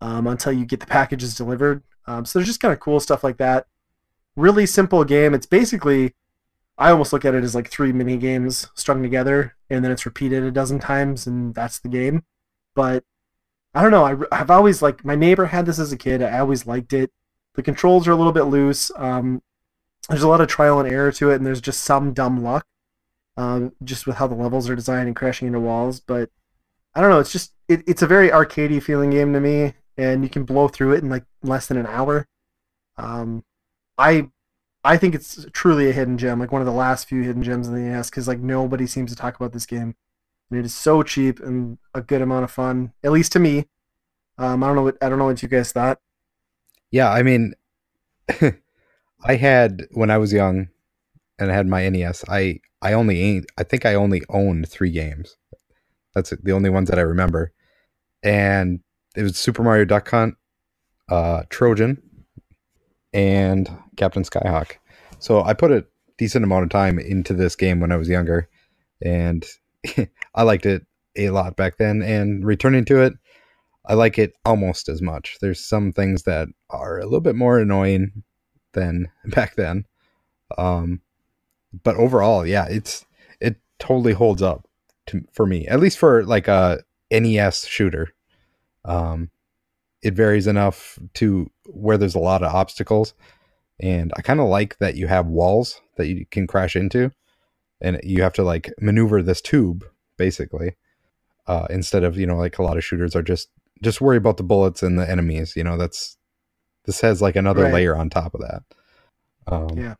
um, until you get the packages delivered. Um, so there's just kind of cool stuff like that. Really simple game. It's basically, I almost look at it as like three mini games strung together, and then it's repeated a dozen times, and that's the game. But I don't know. I, I've always like my neighbor had this as a kid. I always liked it. The controls are a little bit loose. Um, there's a lot of trial and error to it, and there's just some dumb luck, um, just with how the levels are designed and crashing into walls. But I don't know. It's just it, it's a very arcadey feeling game to me, and you can blow through it in like less than an hour. Um, I I think it's truly a hidden gem, like one of the last few hidden gems in the NES, because like nobody seems to talk about this game. And it is so cheap and a good amount of fun, at least to me. Um, I don't know what I don't know what you guys thought. Yeah, I mean, [LAUGHS] I had when I was young, and I had my NES. I I only I think I only owned three games. That's the only ones that I remember, and it was Super Mario Duck Hunt, uh, Trojan, and Captain Skyhawk. So I put a decent amount of time into this game when I was younger, and [LAUGHS] I liked it a lot back then. And returning to it, I like it almost as much. There's some things that are a little bit more annoying than [LAUGHS] back then, um, but overall, yeah, it's it totally holds up to, for me, at least for like a NES shooter. Um, it varies enough to where there's a lot of obstacles and i kind of like that you have walls that you can crash into and you have to like maneuver this tube basically uh, instead of you know like a lot of shooters are just just worry about the bullets and the enemies you know that's this has like another Right. layer on top of that um, Yeah.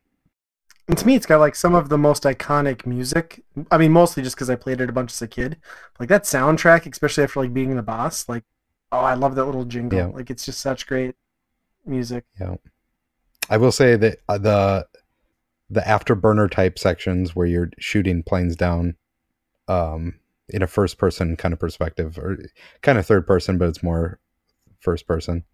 And to me, it's got like some of the most iconic music. I mean, mostly just because I played it a bunch as a kid. Like that soundtrack, especially after like being the boss. Like, oh, I love that little jingle. Yeah. Like, it's just such great music. Yeah. I will say that uh, the the afterburner type sections where you're shooting planes down um in a first person kind of perspective or kind of third person but it's more first person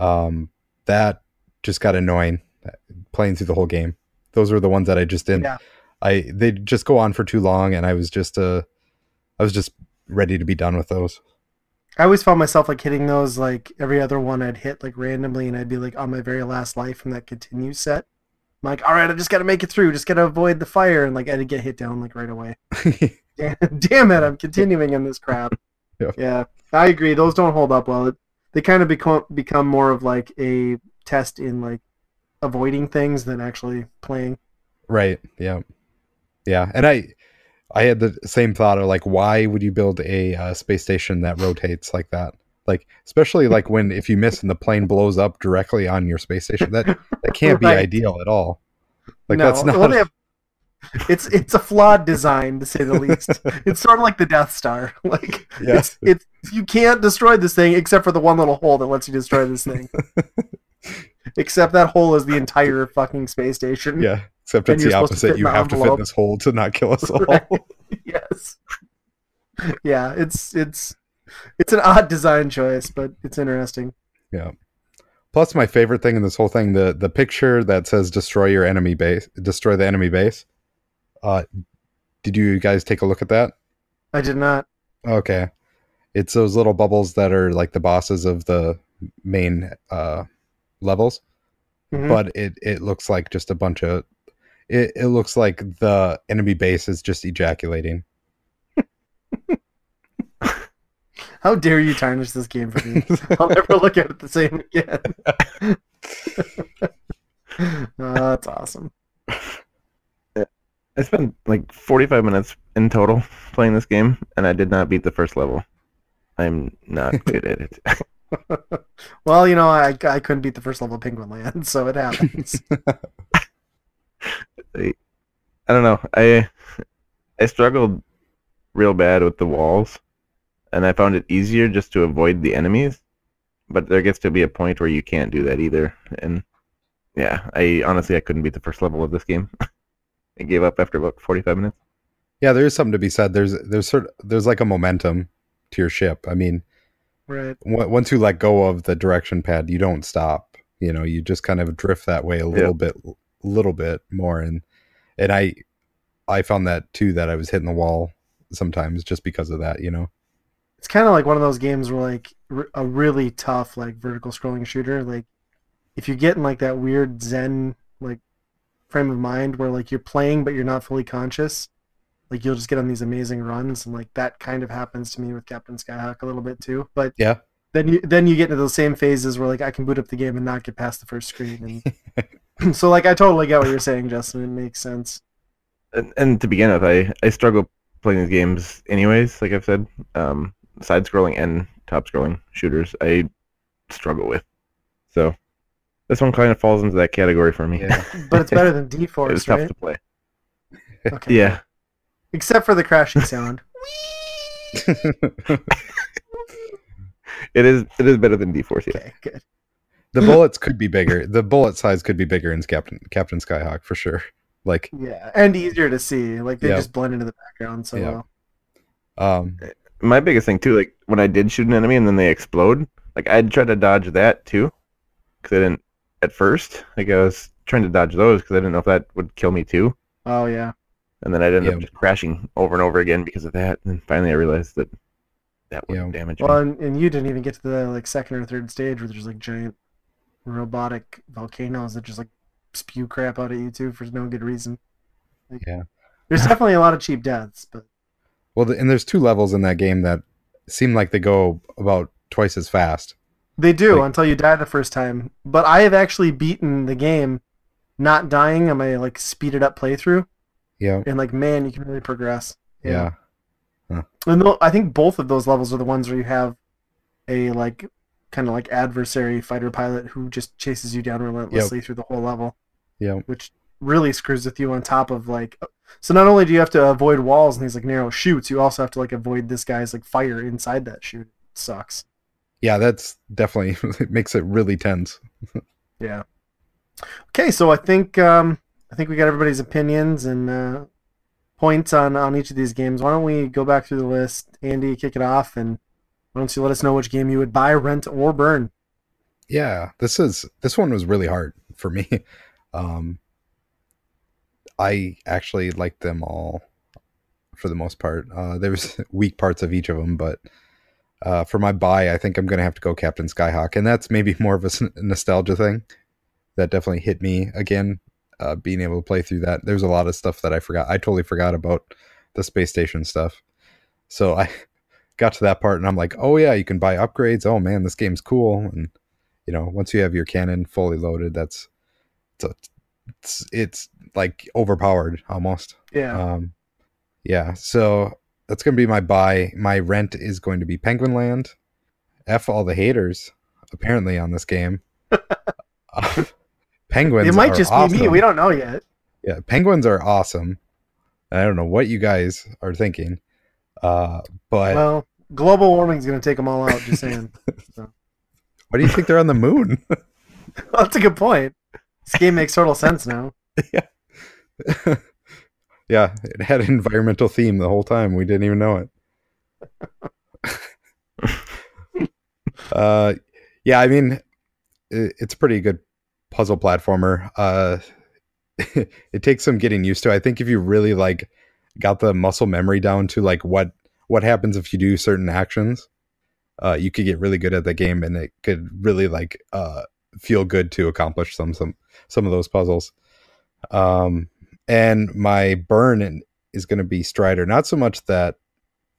um that just got annoying uh, playing through the whole game those were the ones that I just didn't Yeah. I they just go on for too long and I was just uh I was just ready to be done with those I always found myself like hitting those like every other one I'd hit like randomly, and I'd be like on my very last life from that continue set. I'm like, all right, I just got to make it through. Just got to avoid the fire, and like I'd get hit down like right away. Damn, [LAUGHS] [LAUGHS] damn it, I'm continuing in this crap. [LAUGHS] Yeah. Yeah, I agree. Those don't hold up well. They kind of become become more of like a test in like avoiding things than actually playing. Right. Yeah. Yeah. And I, I had the same thought of like, why would you build a uh, space station that rotates like that? Like, especially like when if you miss and the plane blows up directly on your space station, that that can't be [LAUGHS] Right. ideal at all. Like no, that's not. well, they have- it's it's a flawed design to say the least. [LAUGHS] it's sort of like the Death Star. [LAUGHS] Like Yes. it's it's you can't destroy this thing except for the one little hole that lets you destroy this thing. [LAUGHS] except that hole is the entire fucking space station. yeah. Except it's the supposed to fit opposite. You have to fit envelope. this hole to not kill us all. Right. yes. Yeah, it's it's it's an odd design choice, but it's interesting. Yeah. Plus, my favorite thing in this whole thing the the picture that says "destroy your enemy base," destroy the enemy base. Uh, did you guys take a look at that? I did not. Okay. It's those little bubbles that are like the bosses of the main uh levels, Mhm. but it it looks like just a bunch of it, it looks like the enemy base is just ejaculating. [LAUGHS] How dare you tarnish this game for me? I'll never look at it the same again. [LAUGHS] [LAUGHS] oh, that's awesome. I spent like 45 minutes in total [LAUGHS] playing this game, and I did not beat the first level. I'm not [LAUGHS] good at it. [LAUGHS] Well, you know, I, I couldn't beat the first level of Penguin Land, so it happens. I don't know. I I struggled real bad with the walls, and I found it easier just to avoid the enemies. But there gets to be a point where you can't do that either, and yeah, I honestly I couldn't beat the first level of this game. I gave up after about 45 minutes. Yeah, there is something to be said. There's there's sort of, there's like a momentum to your ship. I mean, right. w- once you let go of the direction pad, you don't stop. You know, you just kind of drift that way a little bit, little bit more. And and I I found that too that I was hitting the wall sometimes just because of that. You know. It's kind of like one of those games where, like, r- a really tough, like, vertical scrolling shooter, like, if you get in, like, that weird Zen, like, frame of mind where, like, you're playing but you're not fully conscious, like, you'll just get on these amazing runs, and, like, that kind of happens to me with Captain Skyhawk a little bit, too. But Yeah. then you then you get into those same phases where, like, I can boot up the game and not get past the first screen. And [LAUGHS] [CLEARS THROAT] so, like, I totally get what you're saying, Justin. It makes sense. and, and to begin with, I, I struggle playing these games anyways. Like I've said, um, side scrolling and top scrolling shooters, I struggle with. So this one kind of falls into that category for me. Yeah. [LAUGHS] But it's better than it was D-Force, tough right? to play. Okay. Yeah, Except for the crashing sound. [LAUGHS] it is. It is better than D-Force. Yeah. Okay, good. the bullets could be bigger. The bullet size could be bigger in Captain Captain Skyhawk for sure. Like, Yeah, and easier to see. Like they Yeah. just blend into the background so Yeah. well. um, My biggest thing too, like when I did shoot an enemy and then they explode, like I'd try to dodge that too, because I didn't at first. Like I was trying to dodge those because I didn't know if that would kill me too, Oh yeah. and then I'd end Yeah. up just crashing over and over again because of that. And finally, I realized that that would Yeah. damage Well, me. and, and you didn't even get to the like second or third stage where there's like giant robotic volcanoes that just like spew crap out at you too for no good reason. Like, Yeah. There's definitely a lot of cheap deaths, but well, the, and there's two levels in that game that seem like they go about twice as fast. They do Like- until you die the first time. But I have actually beaten the game not dying on my like speeded up playthrough, Yeah, and like man, you can really progress. yeah, And tho- I think both of those levels are the ones where you have a like kind of like adversary fighter pilot who just chases you down relentlessly through the whole level, yeah, which really screws with you on top of like so not only do you have to avoid walls and these like narrow chutes, you also have to like avoid this guy's like fire inside that chute. It sucks. Yeah. That's definitely [LAUGHS] it makes it really tense. Yeah. Okay, so I think um I think we got everybody's opinions and uh points on on each of these games. Why don't we go back through the list? Andy, kick it off and why don't you let us know which game you would buy, rent, or burn? Yeah, this is this one was really hard for me. [LAUGHS] Um, I actually liked them all for the most part. Uh, there was [LAUGHS] weak parts of each of them, but uh, for my buy, I think I'm gonna have to go Captain Skyhawk, and that's maybe [LAUGHS] more of a nostalgia thing. That definitely hit me again. Uh, being able to play through that, there's a lot of stuff that I forgot. I totally forgot about the space station stuff. So I [LAUGHS] got to that part, and I'm like, oh yeah, you can buy upgrades. Oh man, this game's cool. And you know, once you have your cannon fully loaded, that's it's a, it's, it's like overpowered almost. Yeah. Um, yeah, so that's gonna be my buy. My rent is going to be Penguin Land. F all the haters apparently on this game. [LAUGHS] Uh, penguins. it might just awesome. be me. We don't know yet. Yeah, penguins are awesome. I don't know what you guys are thinking, uh, but Well, global warming's going to take them all out, just saying. [LAUGHS] why do you think they're on the moon? [LAUGHS] well, That's a good point. This game makes total sense now. yeah, it had an environmental theme the whole time. We didn't even know it. [LAUGHS] uh, yeah, I mean, it, it's a pretty good puzzle platformer. Uh, [LAUGHS] it takes some getting used to. I think if you really like got the muscle memory down to like what what happens if you do certain actions, uh, you could get really good at the game, and it could really like uh, feel good to accomplish some some some of those puzzles. Um, and my burn in, is going to be Strider. Not so much that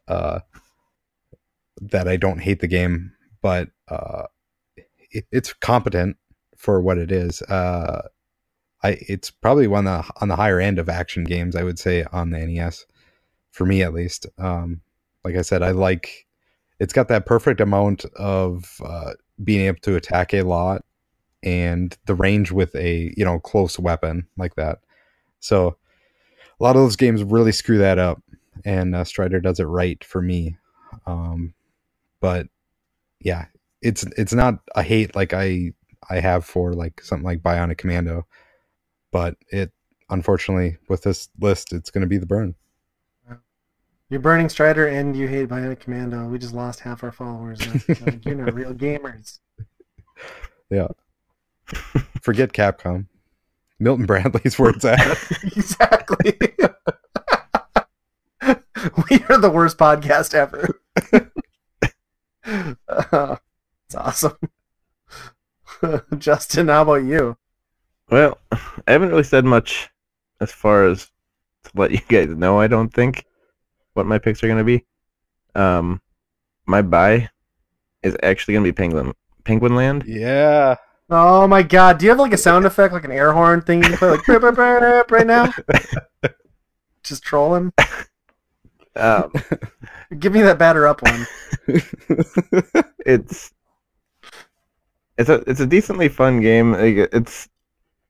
uh, that I don't hate the game, but uh, it, it's competent for what it is. Uh, I it's probably one the, on the higher end of action games. I would say on the NES, for me at least. Um, like I said, I like it's got that perfect amount of uh, being able to attack a lot and the range with a you know close weapon like that. So a lot of those games really screw that up, and uh, Strider does it right for me. Um, but yeah, it's it's not a hate like I I have for like something like Bionic Commando, but it unfortunately with this list it's going to be the burn. You're burning Strider and you hate Bionic Commando. We just lost half our followers. [LAUGHS] Like, you're not real gamers. Yeah. Forget Capcom. Milton Bradley's where it's at. [LAUGHS] exactly. [LAUGHS] we are the worst podcast ever. uh, [LAUGHS] it's awesome. Justin, how about you? Well, I haven't really said much as far as to let you guys know. I don't think what my picks are going to be. Um, my buy is actually going to be Penguin Penguin Land. Yeah. Oh my god! Do you have like a sound effect, like an air horn thing you can play, like burp, burp, burp, right now? [LAUGHS] Just trolling. Um, Give me that batter up one. [LAUGHS] it's it's a it's a decently fun game. Like, It's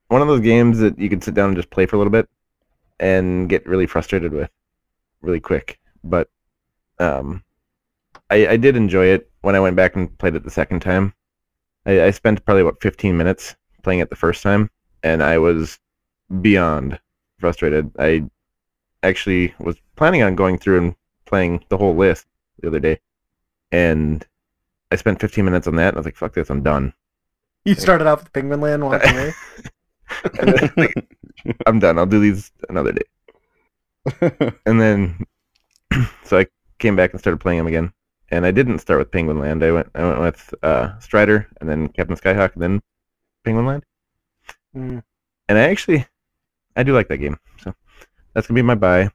one of those games that you can sit down and just play for a little bit and get really frustrated with really quick. But um, I, I did enjoy it when I went back and played it the second time. I, I spent probably about 15 minutes playing it the first time, and I was beyond frustrated. I actually was planning on going through and playing the whole list the other day, and I spent 15 minutes on that, and I was like, "Fuck this, I'm done." You started off with Penguin Land, walked away. Like, [LAUGHS] [LAUGHS] I'm done. I'll do these another day. [LAUGHS] And then, [CLEARS THROAT] so I came back and started playing them again. And I didn't start with Penguin Land. I went I went with uh, Strider, and then Captain Skyhawk, and then Penguin Land. Mm. And I actually, I do like that game. So that's gonna be my buy.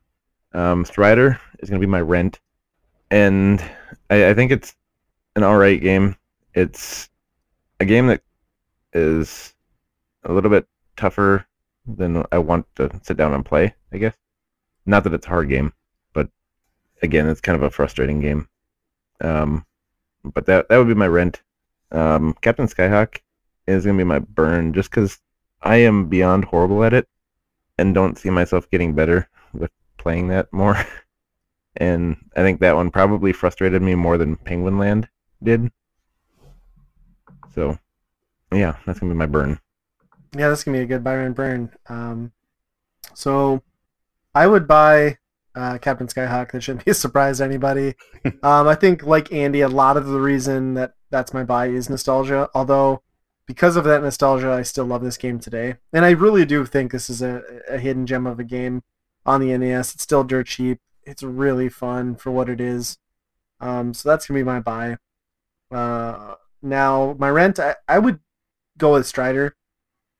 Um, Strider is gonna be my rent, and I, I think it's an all right game. It's a game that is a little bit tougher than I want to sit down and play. I guess. Not that it's a hard game, but again, it's kind of a frustrating game. Um, but that that would be my rent. Um, Captain Skyhawk is gonna be my burn, just because I am beyond horrible at it, and don't see myself getting better with playing that more. [LAUGHS] and I think that one probably frustrated me more than Penguin Land did. So, yeah, that's gonna be my burn. Yeah, this is gonna be a good and burn. Um, so I would buy uh, Captain Skyhawk. That shouldn't be a surprise to anybody. um, I think, like Andy, a lot of the reason that that's my buy is nostalgia. Although, because of that nostalgia, I still love this game today, and I really do think this is a, a hidden gem of a game on the NES. It's still dirt cheap. It's really fun for what it is. Um, so that's gonna be my buy. Uh, now my rent, I, I would go with Strider.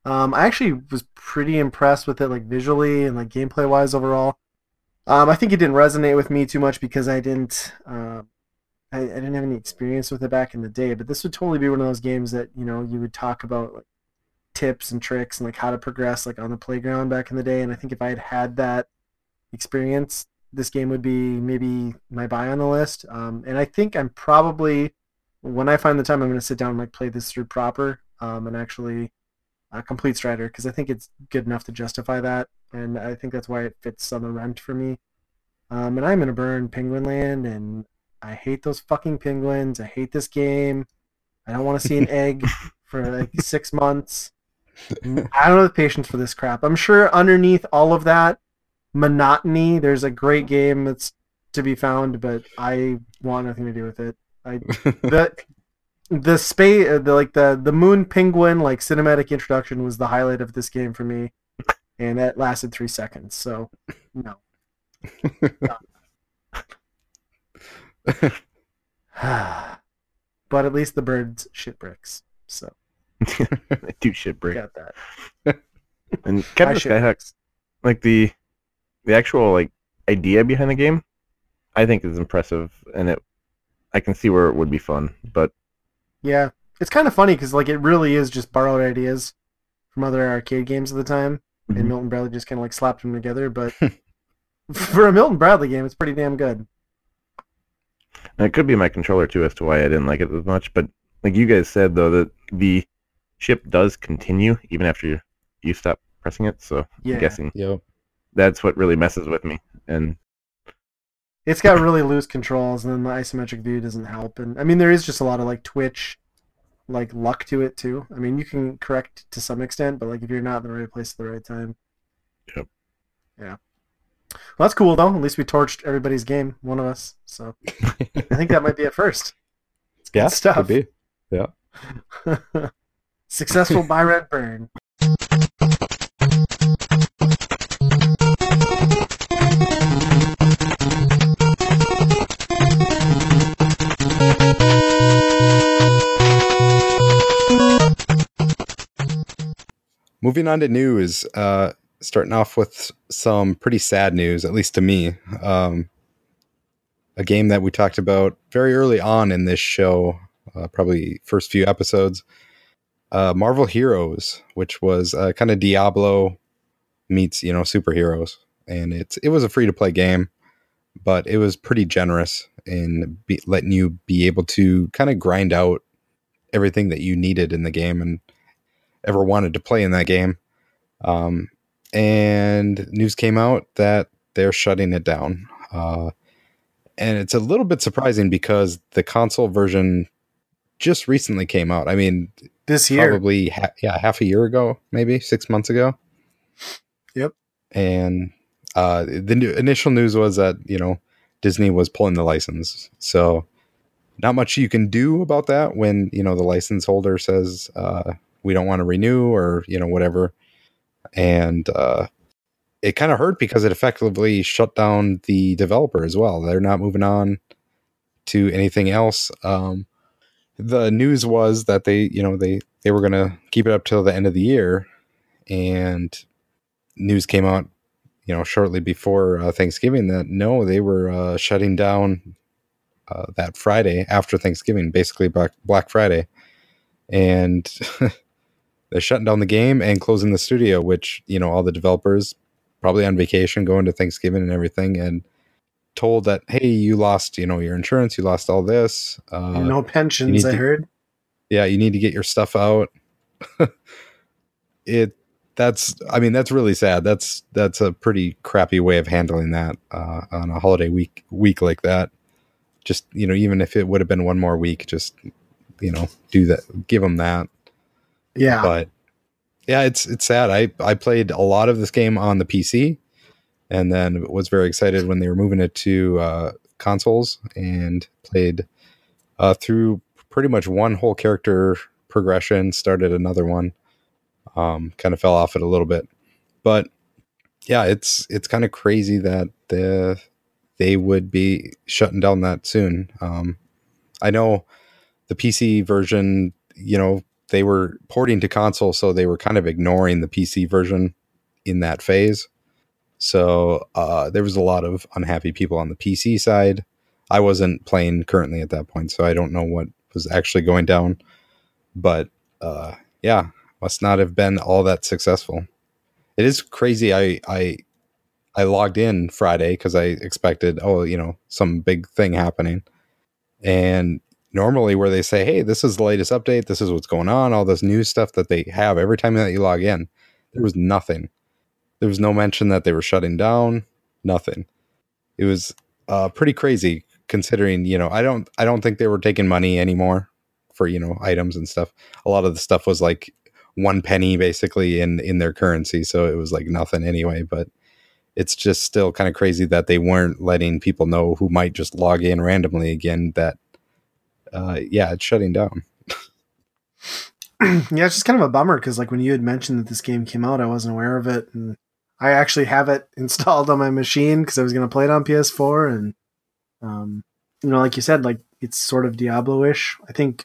Um, I actually was pretty impressed with it, like visually and like gameplay wise overall. Um, I think it didn't resonate with me too much because I didn't, uh, I, I didn't have any experience with it back in the day. But this would totally be one of those games that you know you would talk about like tips and tricks and like how to progress like on the playground back in the day. And I think if I had had that experience, this game would be maybe my buy on the list. Um, and I think I'm probably when I find the time, I'm going to sit down and like play this through proper um, and actually uh, complete Strider because I think it's good enough to justify that, and I think that's why it fits on the rent for me. Um, and I'm gonna burn Penguin Land, and I hate those fucking penguins. I hate this game. I don't want to see an [LAUGHS] egg for like [LAUGHS] six months. I don't have the patience for this crap. I'm sure underneath all of that monotony, there's a great game that's to be found, but I want nothing to do with it. I the the space the like the the moon penguin like cinematic introduction was the highlight of this game for me and that lasted three seconds so no [LAUGHS] but at least the birds shit bricks so they do shit break. Got that. And Captain should- like the the actual like idea behind the game, I think is impressive, and it I can see where it would be fun. But Yeah, it's kind of funny because like it really is just borrowed ideas from other arcade games of the time, Mhm. and Milton Bradley just kind of like slapped them together. But [LAUGHS] for a Milton Bradley game, it's pretty damn good. And it could be my controller too as to why I didn't like it as much. But like you guys said though, that the ship does continue even after you, you stop pressing it. So Yeah, I'm guessing Yep. that's what really messes with me. And it's got [LAUGHS] really loose controls, and then the isometric view doesn't help. And I mean, there is just a lot of like twitch, like luck to it too. I mean, you can correct to some extent, but like if you're not in the right place at the right time. Yep. Yeah. Well, that's cool though. At least we torched everybody's game, one of us. So [LAUGHS] I think that might be a first. It's yeah, stuff. could be. Yeah. [LAUGHS] Successful buy rent burn. Moving on to news, uh, starting off with some pretty sad news, at least to me. Um, a game that we talked about very early on in this show, uh, probably first few episodes, uh, Marvel Heroes, which was uh, kind of Diablo meets you know superheroes, and it's it was a free to play game, but it was pretty generous in be, letting you be able to kind of grind out everything that you needed in the game and ever wanted to play in that game. Um, and news came out that they're shutting it down. Uh, and it's a little bit surprising because the console version just recently came out. I mean, This year. probably ha- yeah, half a year ago, maybe six months ago. Yep. And uh, the new, initial news was that you know Disney was pulling the license, so not much you can do about that when you know the license holder says uh, we don't want to renew or you know whatever. And uh, it kind of hurt because it effectively shut down the developer as well. They're not moving on to anything else. Um, the news was that they you know they they were going to keep it up till the end of the year and news came out you know shortly before uh, thanksgiving that no they were uh, shutting down uh, that friday after thanksgiving basically black, black friday and [LAUGHS] they're shutting down the game and closing the studio which you know all the developers probably on vacation going to thanksgiving and everything and told that hey you lost you know your insurance you lost all this uh, no pensions, I to- heard. yeah you need to get your stuff out. [LAUGHS] It that's i mean that's really sad. That's that's a pretty crappy way of handling that uh, on a holiday week week like that. Just you know even if it would have been one more week just you know do that give them that Yeah. but yeah it's it's sad. I i played a lot of this game on the pc and then was very excited when they were moving it to uh, consoles and played uh, through pretty much one whole character progression started another one um, kind of fell off it a little bit. But yeah it's it's kind of crazy that the they would be shutting down that soon. Um, i know the pc version you know they were porting to console so they were kind of ignoring the pc version in that phase. So uh, there was a lot of unhappy people on the pc side. I wasn't playing currently at that point so i don't know what was actually going down. But uh, yeah must not have been all that successful. It is crazy i i i logged in friday because i expected oh you know some big thing happening. And normally where they say hey this is the latest update. This is what's going on. All this new stuff that they have. Every time that you log in there was nothing. There was no mention that they were shutting down. Nothing. It was uh, pretty crazy considering you know i don't i don't think they were taking money anymore for you know items and stuff. A lot of the stuff was like one penny basically in in their currency so it was like nothing anyway but it's just still kind of crazy that they weren't letting people know who might just log in randomly again that uh yeah it's shutting down [CLEARS THROAT] yeah, it's just kind of a bummer because like when you had mentioned that this game came out, I wasn't aware of it, and I actually have it [LAUGHS] installed on my machine because I was going to play it on PS4, and um, you know, like you said, like it's sort of Diablo-ish. I think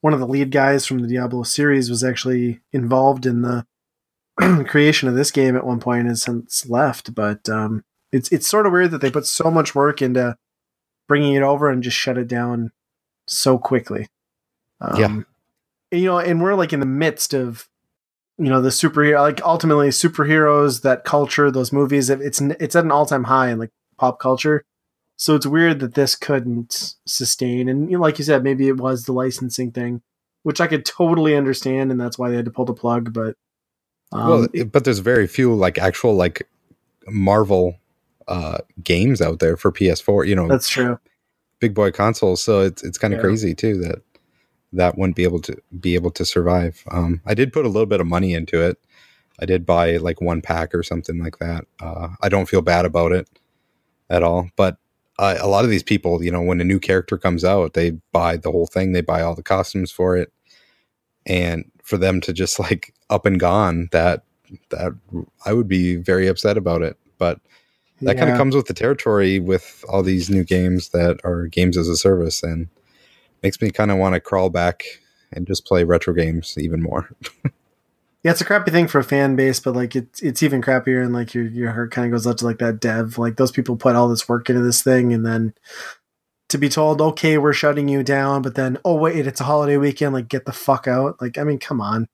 one of the lead guys from the Diablo series was actually involved in the [CLEARS THROAT] creation of this game at one point and since left. But um, it's it's sort of weird that they put so much work into bringing it over and just shut it down so quickly. Um, Yeah. you know, and we're like in the midst of you know the superhero like ultimately superheroes that culture those movies it's it's at an all-time high in like pop culture so it's weird that this couldn't sustain and you know, like you said maybe it was the licensing thing which i could totally understand and that's why they had to pull the plug but um, well, but there's very few like actual like Marvel uh games out there for PS4. You know, that's true big boy consoles. So it's it's kind of Yeah. crazy too that that wouldn't be able to be able to survive. Um, I did put a little bit of money into it. I did buy like one pack or something like that. Uh, I don't feel bad about it at all. But uh, a lot of these people, you know, when a new character comes out, they buy the whole thing. They buy all the costumes for it, and for them to just like up and gone, that that I would be very upset about it. But that kind of comes with the territory with all these new games that are games as a service and makes me kind of want to crawl back and just play retro games even more. [LAUGHS] Yeah, it's a crappy thing for a fan base, but like it's it's even crappier and like your your heart kind of goes up to like that dev. Like those people put all this work into this thing, and then to be told, okay, we're shutting you down, but then oh wait, it's a holiday weekend, like get the fuck out. Like I mean, come on.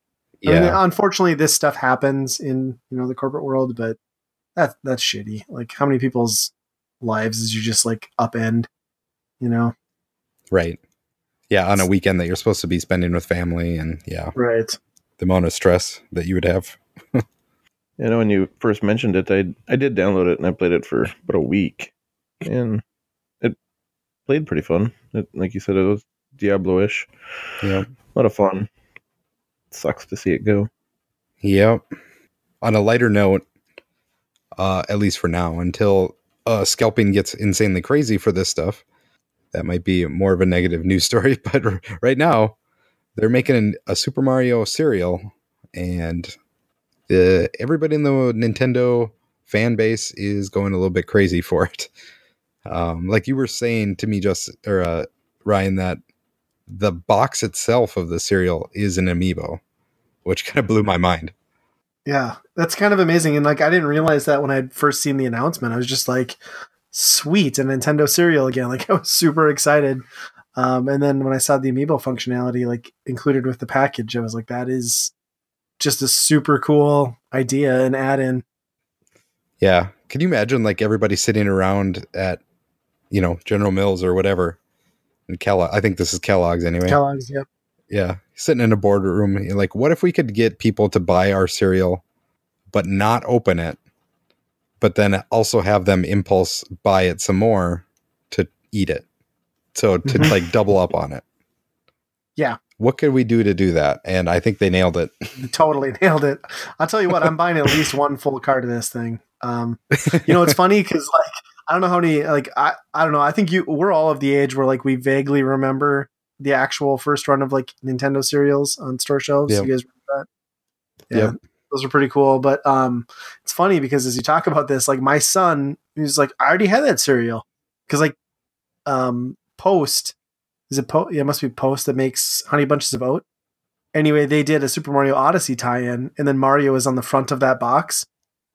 I mean, unfortunately, this stuff happens in you know the corporate world, but that's that's shitty. Like how many people's lives is you just like upend? You know, right. Yeah, on a weekend that you're supposed to be spending with family and yeah, right? the amount of stress that you would have. [LAUGHS] You know, when you first mentioned it, I I did download it and I played it for about a week, and it played pretty fun. It, like you said, it was Diablo-ish. Yeah. A lot of fun. Sucks to see it go. Yep. On a lighter note, uh, at least for now, until uh, scalping gets insanely crazy for this stuff, that might be more of a negative news [LAUGHS] story. But r- right now, they're making an, a Super Mario cereal, and the, everybody in the Nintendo fan base is going a little bit crazy for it. Um, like you were saying to me, just or uh, Ryan, that the box itself of the cereal is an amiibo, which kind of blew my mind. Yeah, that's kind of amazing. And like, I didn't realize that when I'd first seen the announcement. I was just like, sweet, a Nintendo cereal again. [LAUGHS] Like, I was super excited. Um, and then when I saw the amiibo functionality like included with the package, I was like, that is just a super cool idea and add in. Yeah. Can you imagine like everybody sitting around at, you know, General Mills or whatever? And Kellogg, I think this is Kellogg's anyway. Kellogg's, yep. Yeah. Sitting in a boardroom. Like, what if we could get people to buy our cereal, but not open it, but then also have them impulse buy it some more to eat it? So to Mhm. like double up on it. Yeah. What could we do to do that? And I think they nailed it. totally [LAUGHS] nailed it. I'll tell you what, I'm buying at least one full cart of this thing. Um, you know, it's funny because like I don't know how many like I I don't know. I think you we're all of the age where like we vaguely remember the actual first run of like Nintendo cereals on store shelves. Yep. You guys remember that? Yeah, Yep. those are pretty cool. But um, it's funny because as you talk about this, like my son, he's like, I already had that cereal because like um, Post is it Post? Yeah, it must be Post that makes Honey Bunches of Oat. Anyway, they did a Super Mario Odyssey tie-in, and then Mario is on the front of that box.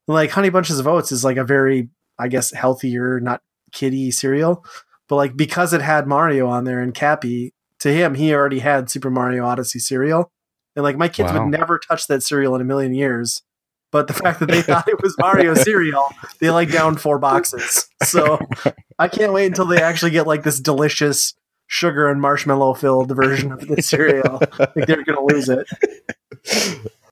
Like Honey Bunches of Oats is like a very, I guess, healthier, not kiddie cereal, but like because it had Mario on there and Cappy, to him, he already had Super Mario Odyssey cereal, and like my kids Wow. would never touch that cereal in a million years. But the fact that they [LAUGHS] thought it was Mario cereal, they like down four boxes. So [LAUGHS] I can't wait until they actually get like this delicious sugar and marshmallow filled version of the cereal. like they're gonna lose it. [LAUGHS]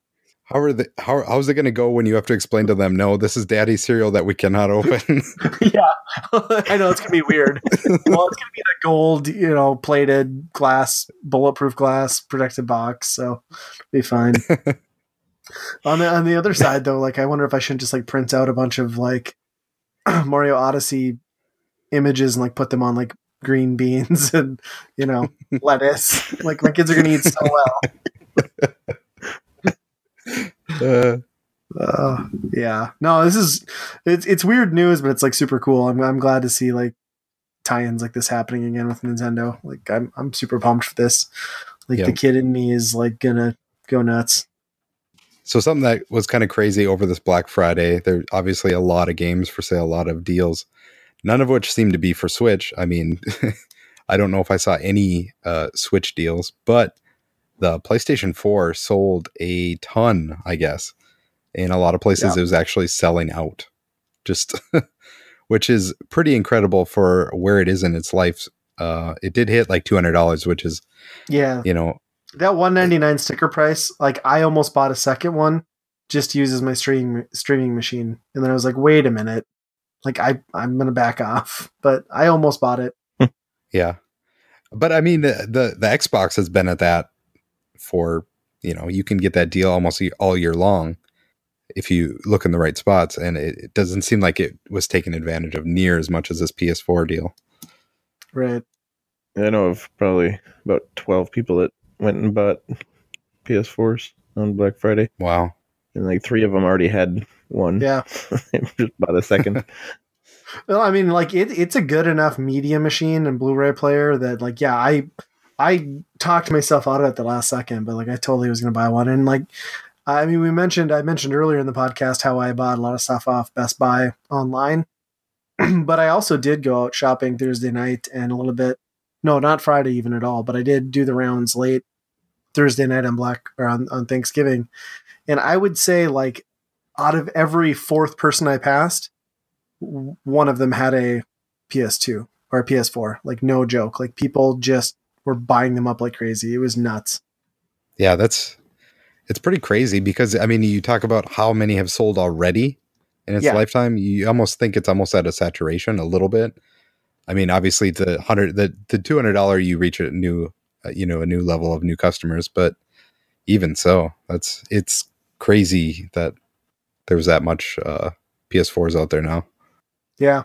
How are they? How how's it going to go when you have to explain to them? No, this is Daddy's cereal that we cannot [LAUGHS] open. [LAUGHS] yeah, [LAUGHS] I know it's gonna be weird. well, it's gonna be in a gold, you know, plated glass, bulletproof glass protected box, so be fine. on the on the other side, though, like I wonder if I shouldn't just like print out a bunch of like [CLEARS THROAT] Mario Odyssey images and like put them on like green beans and you know lettuce. Like my kids are gonna eat so well. [LAUGHS] uh, Uh, yeah. No, this is it's it's weird news, but it's like super cool. I'm I'm glad to see like tie-ins like this happening again with Nintendo. Like I'm I'm super pumped for this. like Yeah. the kid in me is like gonna go nuts. So something that was kind of crazy over this Black Friday. There obviously a lot of games for sale, a lot of deals, none of which seem to be for Switch. I mean, [LAUGHS] I don't know if I saw any uh, Switch deals, but the PlayStation 4 sold a ton, I guess. In a lot of places, Yeah. it was actually selling out. Just, [LAUGHS] which is pretty incredible for where it is in its life. Uh, it did hit like two hundred dollars, which is Yeah, you know that 199 sticker price. Like I almost bought a second one just uses my streaming streaming machine, and then I was like, wait a minute, like I I'm gonna back off, but I almost bought it. [LAUGHS] Yeah, but I mean the, the the Xbox has been at that for you know you can get that deal almost all year long if you look in the right spots, and it, it doesn't seem like it was taken advantage of near as much as this PS4 deal. Right. I know of probably about twelve people that went and bought PS4s on Black Friday, Wow. and like three of them already had one. Yeah. [LAUGHS] Just bought a second. [LAUGHS] Well, I mean, like it, it's a good enough media machine and Blu-ray player that, like, yeah, I, I talked myself out of it the last second, but like, I totally was gonna buy one. And like, I mean, we mentioned, I mentioned earlier in the podcast how I bought a lot of stuff off Best Buy online, [CLEARS THROAT] but I also did go out shopping Thursday night and a little bit, no, not Friday even at all, but I did do the rounds late Thursday night on Black or on, on Thanksgiving, and I would say like, out of every fourth person I passed one of them had a PS2 or a PS4. Like no joke. Like people just were buying them up like crazy. It was nuts. Yeah, that's it's pretty crazy because I mean you talk about how many have sold already in its Yeah. lifetime. You almost think it's almost at a saturation a little bit. I mean, obviously the hundred the the two hundred dollar you reach a new uh, you know a new level of new customers, but even so, that's it's crazy that there's that much uh, PS4s out there now. Yeah.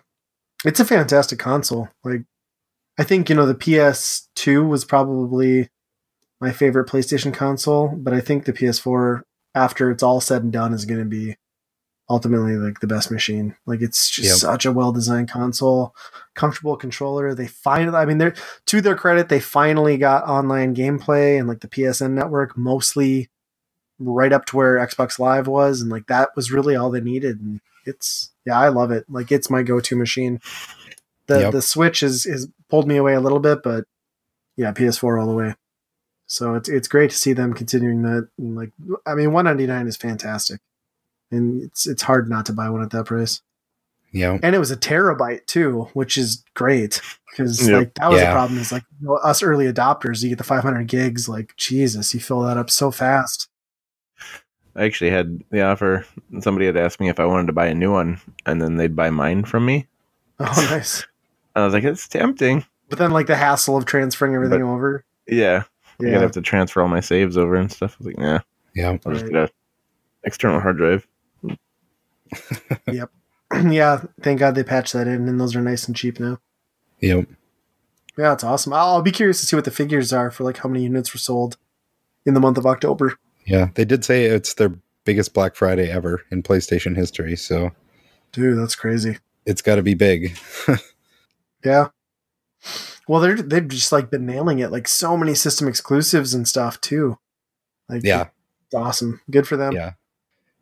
It's a fantastic console. Like I think, you know, the PS2 was probably my favorite PlayStation console, but I think the PS4 after it's all said and done is going to be ultimately like the best machine. Like it's just Yep. such a well-designed console, comfortable controller. They finally I mean they're to their credit, they finally got online gameplay and like the PSN network mostly right up to where Xbox Live was and like that was really all they needed and it's yeah, I love it. Like it's my go-to machine. The Yep. the Switch is is pulled me away a little bit, but yeah, PS4 all the way. So it's it's great to see them continuing that. And like, I mean, one ninety nine is fantastic, and it's it's hard not to buy one at that price. Yeah, And it was a terabyte too, which is great because Yep. like that was Yeah. a problem. Is like you know, us early adopters, you get the five hundred gigs. Like Jesus, you fill that up so fast. I actually had the offer. Somebody had asked me if I wanted to buy a new one, and then they'd buy mine from me. Oh, [LAUGHS] nice. I was like, it's tempting. But then like the hassle of transferring everything But- over. Yeah, I'm Yeah, gonna have to transfer all my saves over and stuff. I was like, nah, yeah, I'll just Right. get a external hard drive. [LAUGHS] Yep. [CLEARS THROAT] yeah. Thank God they patched that in, and those are nice and cheap now. yeah. Yeah, it's awesome. I'll, I'll be curious to see what the figures are for like how many units were sold in the month of October. Yeah, they did say it's their biggest Black Friday ever in PlayStation history, so Dude, that's crazy. it's got to be big. [LAUGHS] Yeah. Well, they're they've just like been nailing it, like so many system exclusives and stuff too. Like, Yeah. it's awesome. Good for them. Yeah.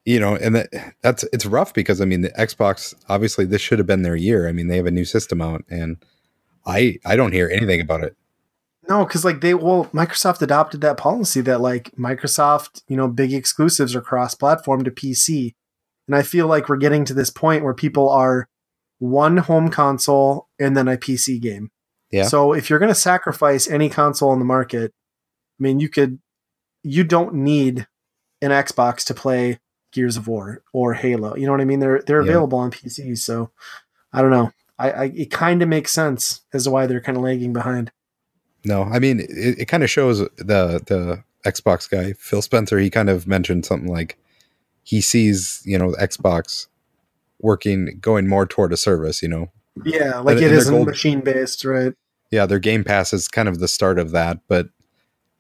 You know, and that, that's it's rough because I mean the Xbox obviously this should have been their year. I mean they have a new system out and I I don't hear anything about it. No, because like they well, Microsoft adopted that policy that like Microsoft, you know, big exclusives are cross-platform to PC, and I feel like we're getting to this point where people are one home console and then a PC game. Yeah. So if you're going to sacrifice any console on the market, I mean, you could, you don't need an Xbox to play Gears of War or Halo. You know what I mean? They're they're Yeah. available on PC. So I don't know. I, I it kind of makes sense as to why they're kind of lagging behind. No, I mean it, it kind of shows the the Xbox guy Phil Spencer. He kind of mentioned something like he sees you know Xbox working going more toward a service. You know, Yeah, like And- it gold- machine based, right? yeah, their Game Pass is kind of the start of that, but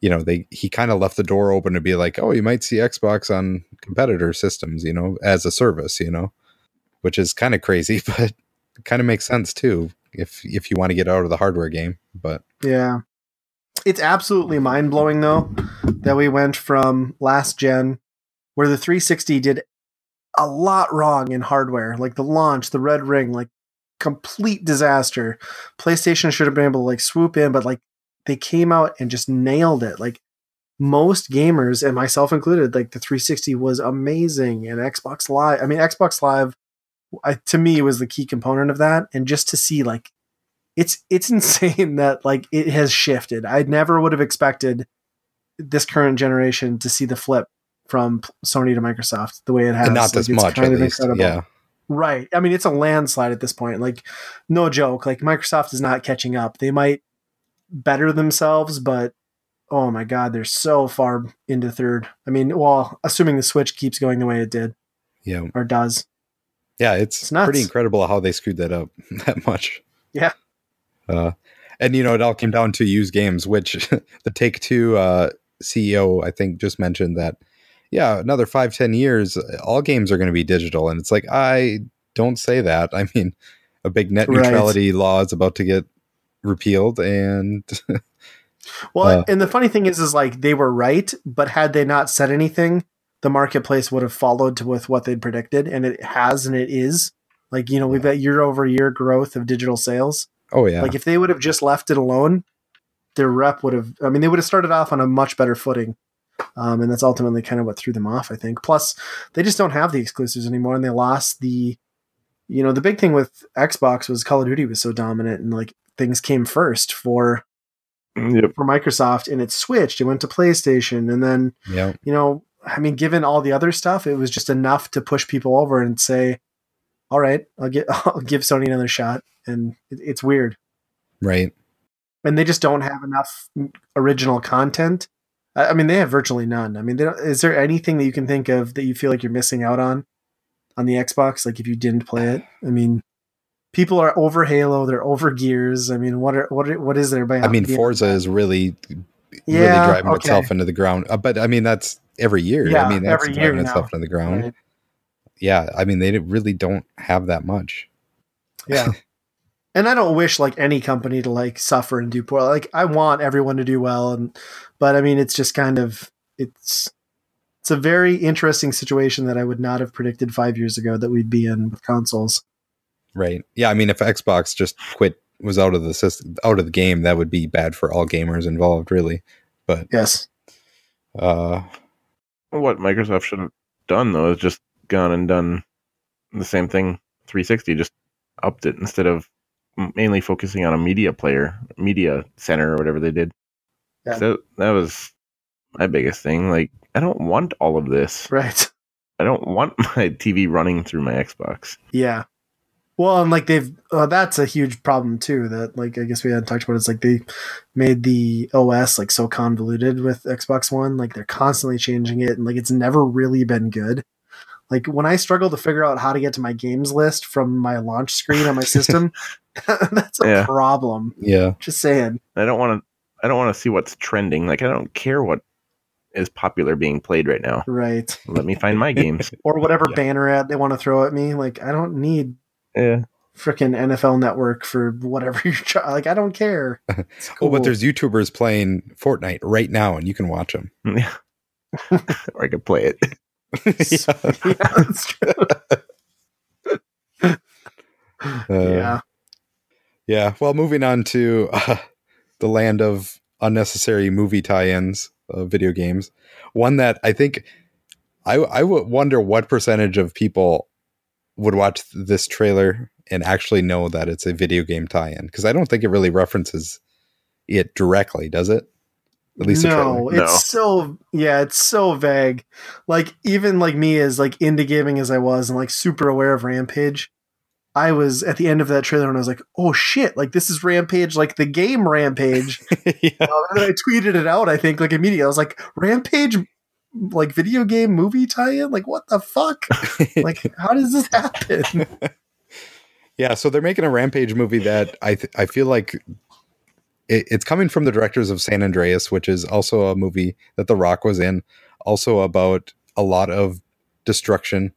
you know they he kind of left the door open to be like, oh, you might see Xbox on competitor systems, you know, as a service, you know, which is kind of crazy, [LAUGHS] but kind of makes sense too if if you want to get out of the hardware game. But Yeah. it's absolutely mind blowing though that we went from last gen where the 360 did a lot wrong in hardware, like the launch, the red ring, like complete disaster. PlayStation should have been able to like swoop in, but like they came out and just nailed it. Like most gamers and myself included, like the 360 was amazing and Xbox Live. I mean, Xbox Live I, to me was the key component of that, and just to see like it's it's [LAUGHS] insane that like it has shifted. I never would have expected this current generation to see the flip from Sony to Microsoft the way it has. And not Like, this much, kind at least. incredible. Yeah. Right. I mean, it's a landslide at this point. Like, no joke. Like, Microsoft is not catching up. They might better themselves, but oh my God, they're so far into third. I mean, well, assuming the Switch keeps going the way it did Yeah. or does. Yeah, it's, It's pretty incredible how they screwed that up [LAUGHS] that much. Yeah. Uh, and you know, it all came down to used games, which [LAUGHS] the Take Two uh, CEO I think just mentioned that. Yeah, another five ten years, all games are going to be digital, and it's like I don't say that. [LAUGHS] I mean, a big net Right. neutrality law is about to get repealed, and [LAUGHS] Well, Uh, and the funny thing is, is like they were right, but had they not said anything, the marketplace would have followed to with what they'd predicted, and it has, and it is. Like you know, we've got year over year growth of digital sales. oh yeah, Like if they would have just left it alone, their rep would have. I mean, they would have started off on a much better footing, um, and that's ultimately kind of what threw them off. I think. Plus, they just don't have the exclusives anymore, and they lost the. You know, the big thing with Xbox was Call of Duty was so dominant, and like things came first for Yep. for Microsoft, and it switched. It went to PlayStation, and then yeah, you know, I mean, given all the other stuff, it was just enough to push people over and say, "All right, I'll get, [LAUGHS] I'll give Sony another shot." And it, it's weird, right. and they just don't have enough original content. I, I mean, they have virtually none. I mean, they don't, is there anything that you can think of that you feel like you're missing out on on the Xbox? Like if you didn't play it, I mean. People are over Halo. They're over Gears. I mean, what are what are, what is there? By I mean, Forza is really, really driving okay. itself into the ground. Uh, but I mean, that's every year. Yeah, I mean, that's every driving year itself now. into the ground. Right. Yeah, I mean, they really don't have that much. Yeah. [LAUGHS] and I don't wish like any company to like suffer and do poor. Like I want everyone to do well and but I mean it's just kind of it's it's a very interesting situation that I would not have predicted 5 years ago that we'd be in with consoles. Right. Yeah. I mean, if Xbox just quit, was out of the system, out of the game, that would be bad for all gamers involved, really. But Yes. uh, What Microsoft should have done though is just gone and done the same thing 360, just upped it instead of m- mainly focusing on a media player, media center or whatever they did. Yeah. So that was my biggest thing. Like, I don't want all of this. Right. I don't want [LAUGHS] my TV running through my Xbox. Yeah. Well, and like they've uh, that's a huge problem too. That like I guess we hadn't talked about. It's like they made the OS like so convoluted with Xbox One. Like they're constantly changing it, and like it's never really been good. Like when I struggle to figure out how to get to my games list from my launch screen on my [LAUGHS] system, [LAUGHS] that's a Yeah. problem. yeah, Just saying. I don't want to. I don't want to see what's trending. Like, I don't care what is popular being played right now. Right. Let me find my [LAUGHS] games. Or whatever Yeah. banner ad they want to throw at me. Like I don't need Yeah. freaking NFL Network for whatever [LAUGHS] you're trying. Like I don't care. It's Oh, but there's YouTubers playing Fortnite right now, and you can watch them. Yeah. or I could play it. yeah, that's true. Uh, yeah. Yeah. Well, moving on to uh, the land of unnecessary movie tie-ins of video games. One that I think I I would wonder what percentage of people would watch this trailer and actually know that it's a video game tie-in because I don't think it really references it directly, does it? At least no, it's No. so yeah, it's so vague. Like even like me as like into gaming as I was and like super aware of Rampage, I was at the end of that trailer and I was like, oh shit, like this is Rampage, like the game Rampage. [LAUGHS] yeah. Uh, and then I tweeted it out. I think like immediately. I was like, Rampage, like video game movie tie-in. Like what the fuck? [LAUGHS] like how does this happen? [LAUGHS] Yeah, so they're making a Rampage movie that I th- I feel like it, it's coming from the directors of San Andreas, which is also a movie that The Rock was in, also about a lot of destruction.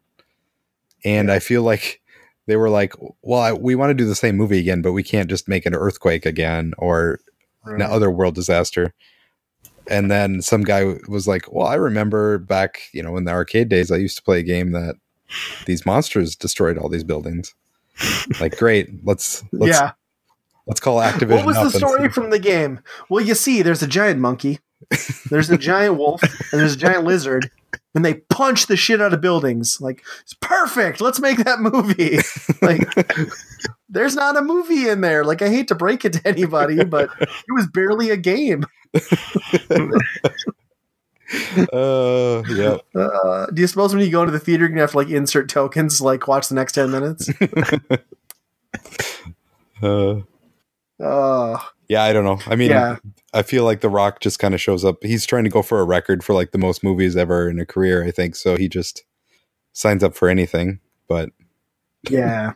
And I feel like they were like, well, I, we want to do the same movie again, but we can't just make an earthquake again or an other world disaster. And then some guy was like, "Well, I remember back, you know, in the arcade days, I used to play a game that these monsters destroyed all these buildings." Like, great, let's let's yeah. let's call Activision. What was the story from the game? Well, you see, there's a giant monkey, there's a giant wolf, and there's a giant lizard, and they punch the shit out of buildings. Like, it's perfect. Let's make that movie. [LAUGHS] Like, there's not a movie in there. Like, I hate to break it to anybody, but it was barely a game. [LAUGHS] Uh, yeah. Uh, do you suppose when you go into the theater, you're gonna have to like insert tokens, like watch the next ten minutes? [LAUGHS] Uh, Uh, yeah, I don't know. I mean, yeah, I feel like The Rock just kind of shows up. He's trying to go for a record for like the most movies ever in a career, I think. So he just signs up for anything. But [LAUGHS] yeah.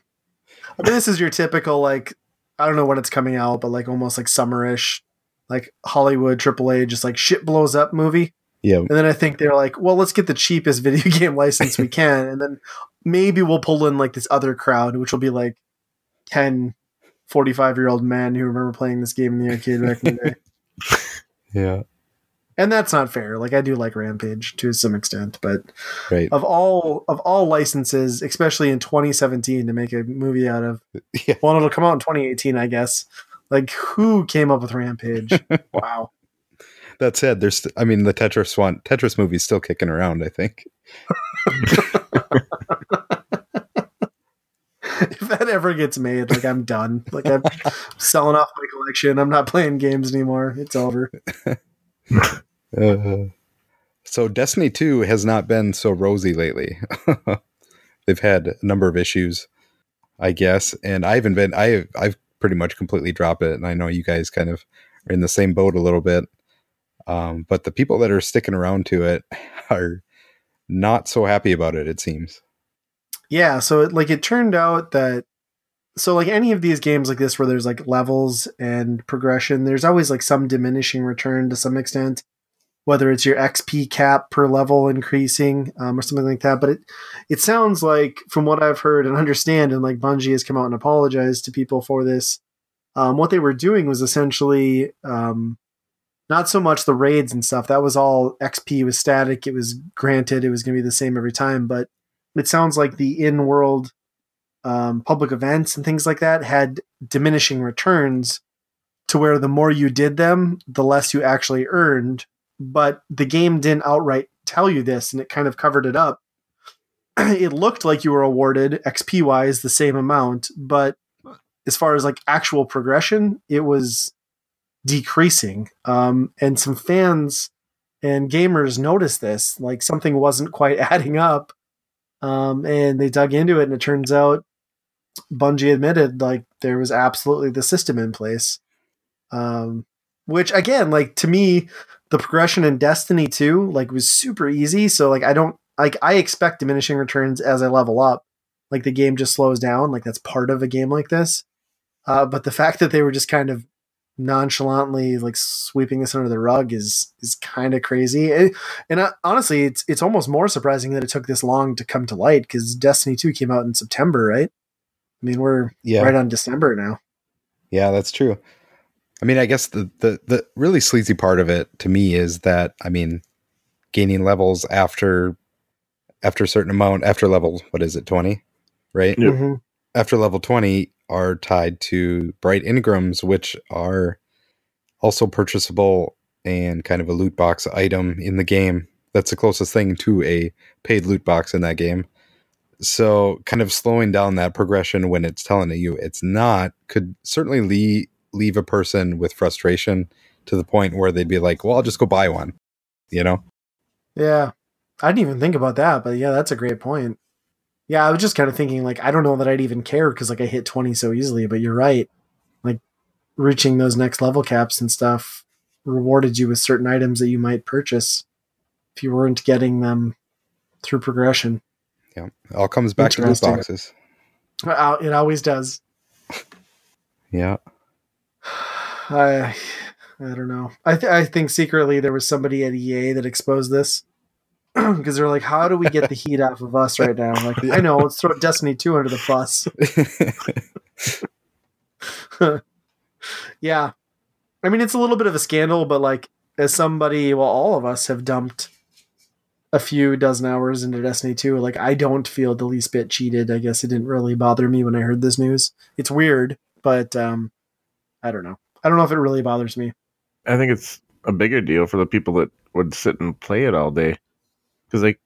I mean, this is your typical like I don't know when it's coming out, but like almost like summerish, like Hollywood AAA, just like shit blows up movie. yeah, And then I think they're like, well, let's get the cheapest [LAUGHS] video game license we can, and then maybe we'll pull in like this other crowd, which will be like 10, 45 year old men who remember playing this game in the arcade back in the day. [LAUGHS] yeah, And that's not fair. Like I do like Rampage to some extent, but right. of all of all licenses, especially in 2017, to make a movie out of, [LAUGHS] Yeah. well, it'll come out in 2018, I guess. Like who came up with Rampage? [LAUGHS] wow. That said, there's, I mean, the Tetris one, Tetris movie's still kicking around. I think. [LAUGHS] if that ever gets made, like I'm done. Like I'm selling off my collection. I'm not playing games anymore. It's over. [LAUGHS] Uh, so Destiny 2 has not been so rosy lately. [LAUGHS] They've had a number of issues, I guess, and I haven't been. I I've pretty much completely dropped it, and I know you guys kind of are in the same boat a little bit. Um, but the people that are sticking around to it are not so happy about it. It seems. Yeah, so it, like it turned out that so like any of these games like this where there's like levels and progression, there's always like some diminishing return to some extent, whether it's your XP cap per level increasing um, or something like that. But it it sounds like from what I've heard and understand, and like Bungie has come out and apologized to people for this. Um, what they were doing was essentially um, not so much the raids and stuff. That was all XP was static. It was granted. It was going to be the same every time, but it sounds like the in-world um, public events and things like that had diminishing returns to where the more you did them the less you actually earned. But the game didn't outright tell you this and it kind of covered it up. [CLEARS THROAT] It looked like you were awarded xp wise the same amount but as far as like actual progression it was decreasing. Um, and some fans and gamers noticed this like something wasn't quite [LAUGHS] adding up um, and they dug into it, and it turns out Bungie admitted like there was absolutely the system in place. Um, which again, like to me, the progression in Destiny 2 like was super easy. So like I don't like I expect diminishing returns as I level up. Like the game just slows down. Like that's part of a game like this. Uh, but the [LAUGHS] fact that they were just kind of nonchalantly like sweeping this under the rug is is kind of crazy. And, and uh, honestly, it's it's almost more surprising that it took this long to come to light because Destiny Two came out in September, right? I mean, we're Yeah, right on December now. yeah, that's true. I mean, I guess the, the the really sleazy part of it to me is that I mean, gaining levels after after a certain amount after level what is it twenty, right? Yep. Mhm. after level 20 are tied to bright engrams which are also purchasable and kind of a loot box item in the game. That's the closest thing to a paid loot box in that game. So kind of slowing down that progression when it's telling you it's not could certainly leave, leave a person with frustration to the point where they'd be like well i'll just go buy one you know? Yeah, I didn't even think about that, but yeah, that's a great point. Yeah, I was just kind of thinking like I don't know that I'd even care because like I hit twenty so easily. But you're right, like reaching those next level caps and stuff rewarded you with certain items that you might purchase if you weren't getting them through progression. yeah it all comes back to Interesting. boxes It always does. yeah [SIGHS] I I don't know. I th- I think secretly there was somebody at EA that exposed this [CLEARS THROAT] because they're like, how do we get the heat off of us right now? Like, I know, let's throw Destiny two under the bus. [LAUGHS] yeah, I mean, it's a little bit of a scandal, but like as somebody, well, all of us have dumped a few dozen hours into Destiny 2. Like, I don't feel the least bit cheated. I guess it didn't really bother me when I heard this news. It's weird, but um, I don't know. I don't know if it really bothers me. I think it's a bigger deal for the people that would sit and play it all day. Because, like,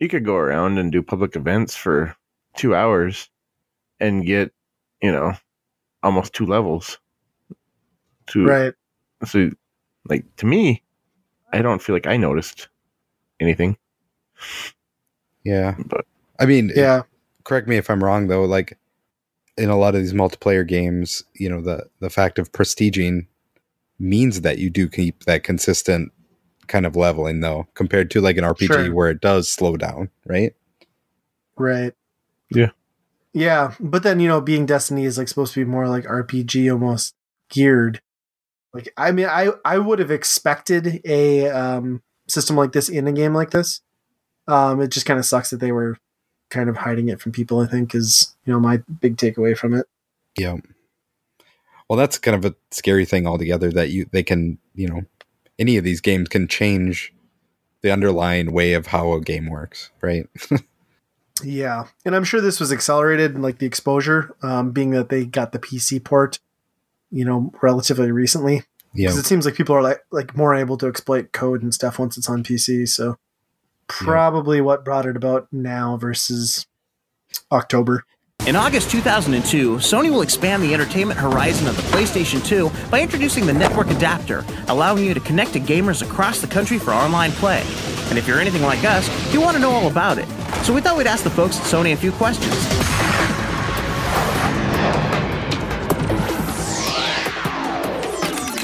you could go around and do public events for two hours and get, you know, almost two levels. To, Right. So, like, to me, I don't feel like I noticed anything. Yeah. But I mean, Yeah. correct me if I'm wrong though, like in a lot of these multiplayer games, you know, the the fact of prestiging means that you do keep that consistent kind of leveling though, compared to like an RPG Sure. where it does slow down, right? Right. Yeah. Yeah, but then you know, being Destiny is like supposed to be more like RPG almost geared. Like I mean, I I would have expected a um, system like this in a game like this. Um, it just kind of sucks that they were kind of hiding it from people. I think is you know my big takeaway from it. Yeah. Well, that's kind of a scary thing altogether that you they can, you know, any of these games can change the underlying way of how a game works, right? [LAUGHS] Yeah, and I'm sure this was accelerated, like the exposure, um, being that they got the PC port, you know, relatively recently. yeah. because it seems like people are like like more able to exploit code and stuff once it's on PC. So probably what brought it about now versus October. In August 2002, Sony will expand the entertainment horizon of the PlayStation 2 by introducing the Network Adapter, allowing you to connect to gamers across the country for online play. And if you're anything like us, you want to know all about it. So we thought we'd ask the folks at Sony a few questions.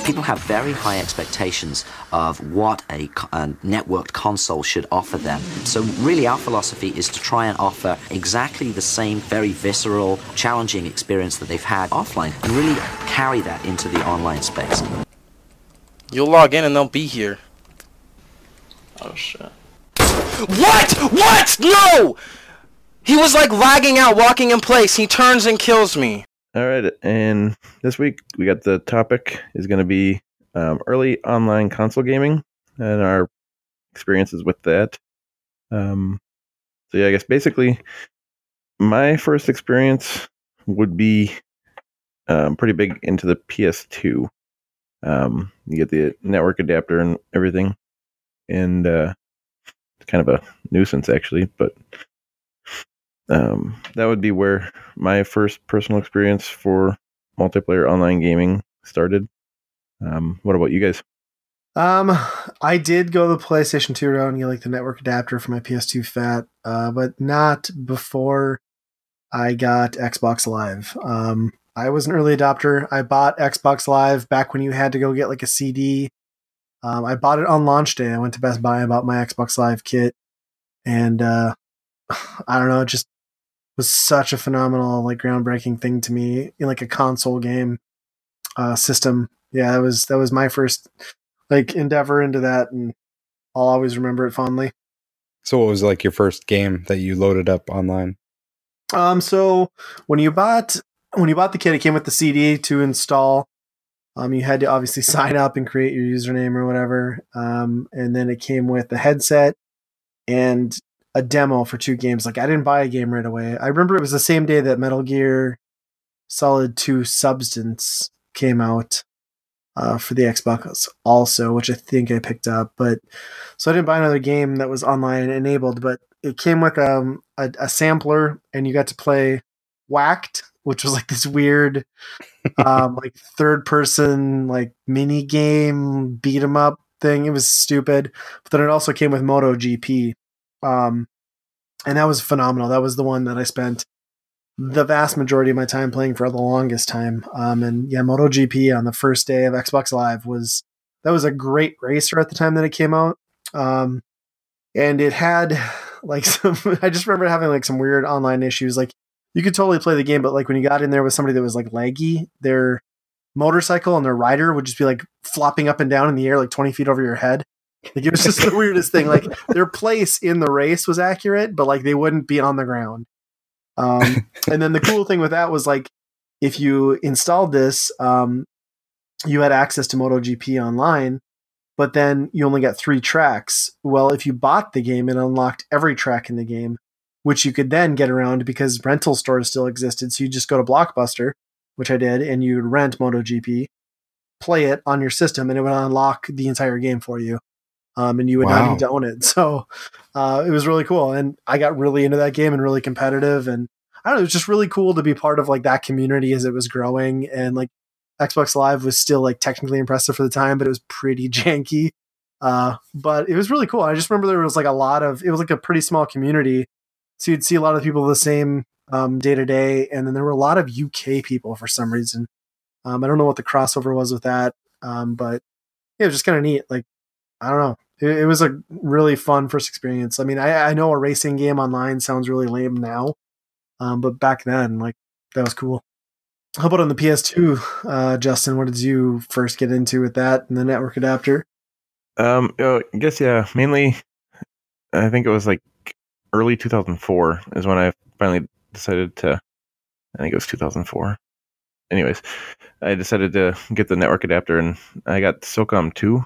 People have very high expectations of what a, a networked console should offer them. So, really, our philosophy is to try and offer exactly the same very visceral, challenging experience that they've had offline and really carry that into the online space. You'll log in and they'll be here. Oh shit. What? What? No! He was like lagging out, walking in place. He turns and kills me. All right, and this week we got the topic is going to be um, early online console gaming and our experiences with that. Um, so yeah, I guess basically my first experience would be um, pretty big into the PS2. Um, you get the network adapter and everything, and uh, it's kind of a nuisance actually, but um, that would be where my first personal experience for multiplayer online gaming started. Um, what about you guys? Um, I did go the PlayStation 2 route and get like the network adapter for my PS2 Fat, uh, but not before I got Xbox Live. Um, I was an early adopter. I bought Xbox Live back when you had to go get like a CD. Um, I bought it on launch day. I went to Best Buy and bought my Xbox Live kit, and uh, [SIGHS] I don't know, just was such a phenomenal, like groundbreaking thing to me in like a console game uh, system. Yeah, that was that was my first like endeavor into that, and I'll always remember it fondly. So what was like your first game that you loaded up online? Um, so when you bought when you bought the kit, it came with the CD to install. Um, you had to obviously [LAUGHS] sign up and create your username or whatever. Um, and then it came with the headset and a demo for two games. Like I didn't buy a game right away. I remember it was the same day that Metal Gear Solid 2 Substance came out uh, for the Xbox also, which I think I picked up. But so I didn't buy another game that was online enabled, but it came with um, a, a sampler and you got to play Whacked, which was like this weird, um, [LAUGHS] like third person, like mini game beat 'em up thing. It was stupid. But then it also came with MotoGP. Um, and that was phenomenal. That was the one that I spent the vast majority of my time playing for the longest time. Um, and yeah, MotoGP on the first day of Xbox Live was that was a great racer at the time that it came out. Um, and it had like [LAUGHS] some. I just remember having like some weird online issues. Like you could totally play the game, but like when you got in there with somebody that was like laggy, their motorcycle and their rider would just be like flopping up and down in the air like 20 feet over your head. Like it was just the [LAUGHS] weirdest thing. Like their place in the race was accurate, but like they wouldn't be on the ground. Um, and then the [LAUGHS] cool thing with that was like if you installed this, um, you had access to MotoGP online, but then you only got three tracks. Well, if you bought the game, it unlocked every track in the game, which you could then get around because rental stores still existed. So you just go to Blockbuster, which I did, and you'd rent MotoGP, play it on your system, and it would unlock the entire game for you. Um, and you would not Wow. need to own it. So uh, it was really cool. And I got really into that game and really competitive. And I don't know, it was just really cool to be part of like that community as it was growing. And like Xbox Live was still like technically impressive for the time, but it was pretty [LAUGHS] janky. Uh, but it was really cool. I just remember there was like a lot of, it was like a pretty small community. So you'd see a lot of people the same um, day to day. And then there were a lot of UK people for some reason. Um, I don't know what the crossover was with that. Um, but yeah, it was just kind of neat. Like, I don't know. It, it was a really fun first experience. I mean, I, I know a racing game online sounds really lame now. Um, but back then, like, that was cool. How about on the PS2, uh, Justin? What did you first get into with that and the network adapter? Um, oh, I guess yeah. Mainly, I think it was like early 2004 is when I finally decided to. I think it was 2004. Anyways, I decided to get the network adapter, and I got SOCOM 2,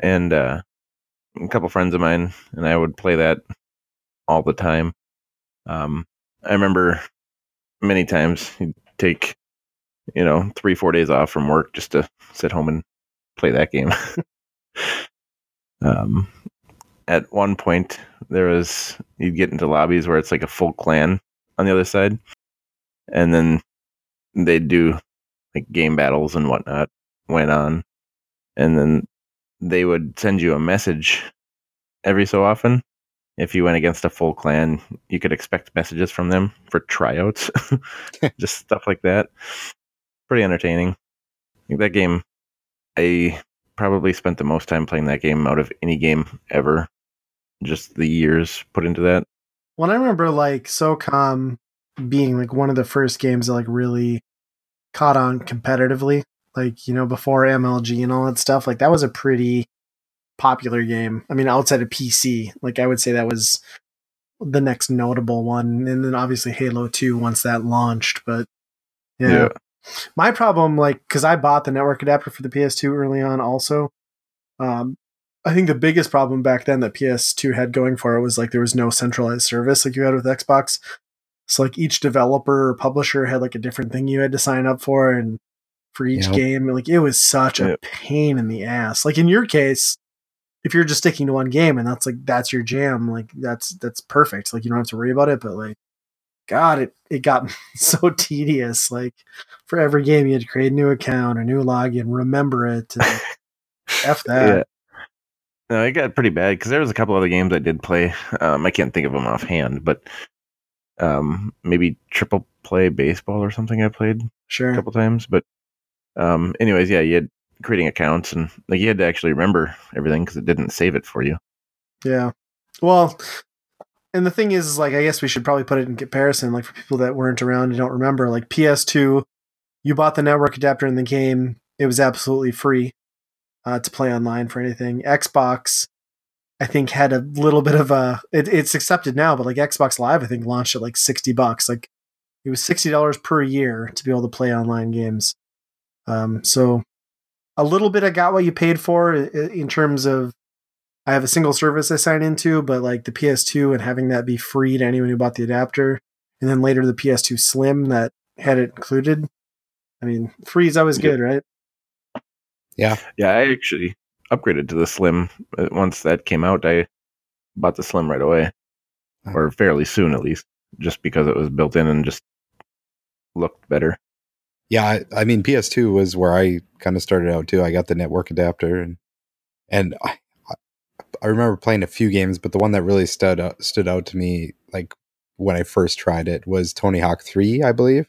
and uh, a couple friends of mine and I would play that all the time. Um, I remember many times you'd take, you know, three four days off from work just to sit home and play that game. [LAUGHS] um, at one point, there was you'd get into lobbies where it's like a full clan on the other side, and then they'd do like game battles and whatnot went on, and then they would send you a message every so often. If you went against a full clan, you could expect messages from them for tryouts, [LAUGHS] just stuff like that. Pretty entertaining. That game, I probably spent the most time playing that game out of any game ever. Just the years put into that. Well, I remember like SOCOM being like one of the first games that like really caught on competitively. Like, you know, before MLG and all that stuff. Like that was a pretty popular game. I mean, outside of PC, like I would say that was the next notable one. And then obviously Halo 2 once that launched. But yeah. My problem, like, because I bought the network adapter for the PS2 early on also. Um, I think the biggest problem back then that PS2 had going for it was like there was no centralized service like you had with Xbox. So like each developer or publisher had like a different thing you had to sign up for and for each Yep. game. Like it was such a pain in the ass. Like in your case, if you're just sticking to one game and that's like that's your jam, like that's that's perfect. Like you don't have to worry about it. But like God, it it got [LAUGHS] so tedious. Like for every game you had to create a new account, a new login, remember it. And F [LAUGHS] that. Yeah. No, it got pretty bad because there was a couple other games I did play. Um, I can't think of them offhand, but um, maybe triple play baseball or something I played a couple times. But um, anyways, yeah, you had creating accounts and like you had to actually remember everything because it didn't save it for you. Yeah. Well, and the thing is, is like I guess we should probably put it in comparison, like for people that weren't around and don't remember, like PS2, you bought the network adapter in the game, it was absolutely free uh, to play online for anything. Xbox, I think, had a little bit of a it, it's accepted now, but like Xbox Live, I think launched at like sixty bucks. Like it was sixty dollars per year to be able to play online games. Um, so a little bit I got what you paid for in terms of I have a single service I sign into, but like the PS2 and having that be free to anyone who bought the adapter, and then later the PS2 Slim that had it included. I mean, free is always Yeah. good, right? Yeah, yeah. I actually upgraded to the Slim Uh, once that came out. I bought the Slim right away, or fairly soon at least, just because it was built in and just looked better. Yeah, I, I mean PS2 was where I kind of started out too. I got the network adapter and and I I- remember playing a few games, but the one that really stood out, stood out to me like when I first tried it was Tony Hawk 3, I believe.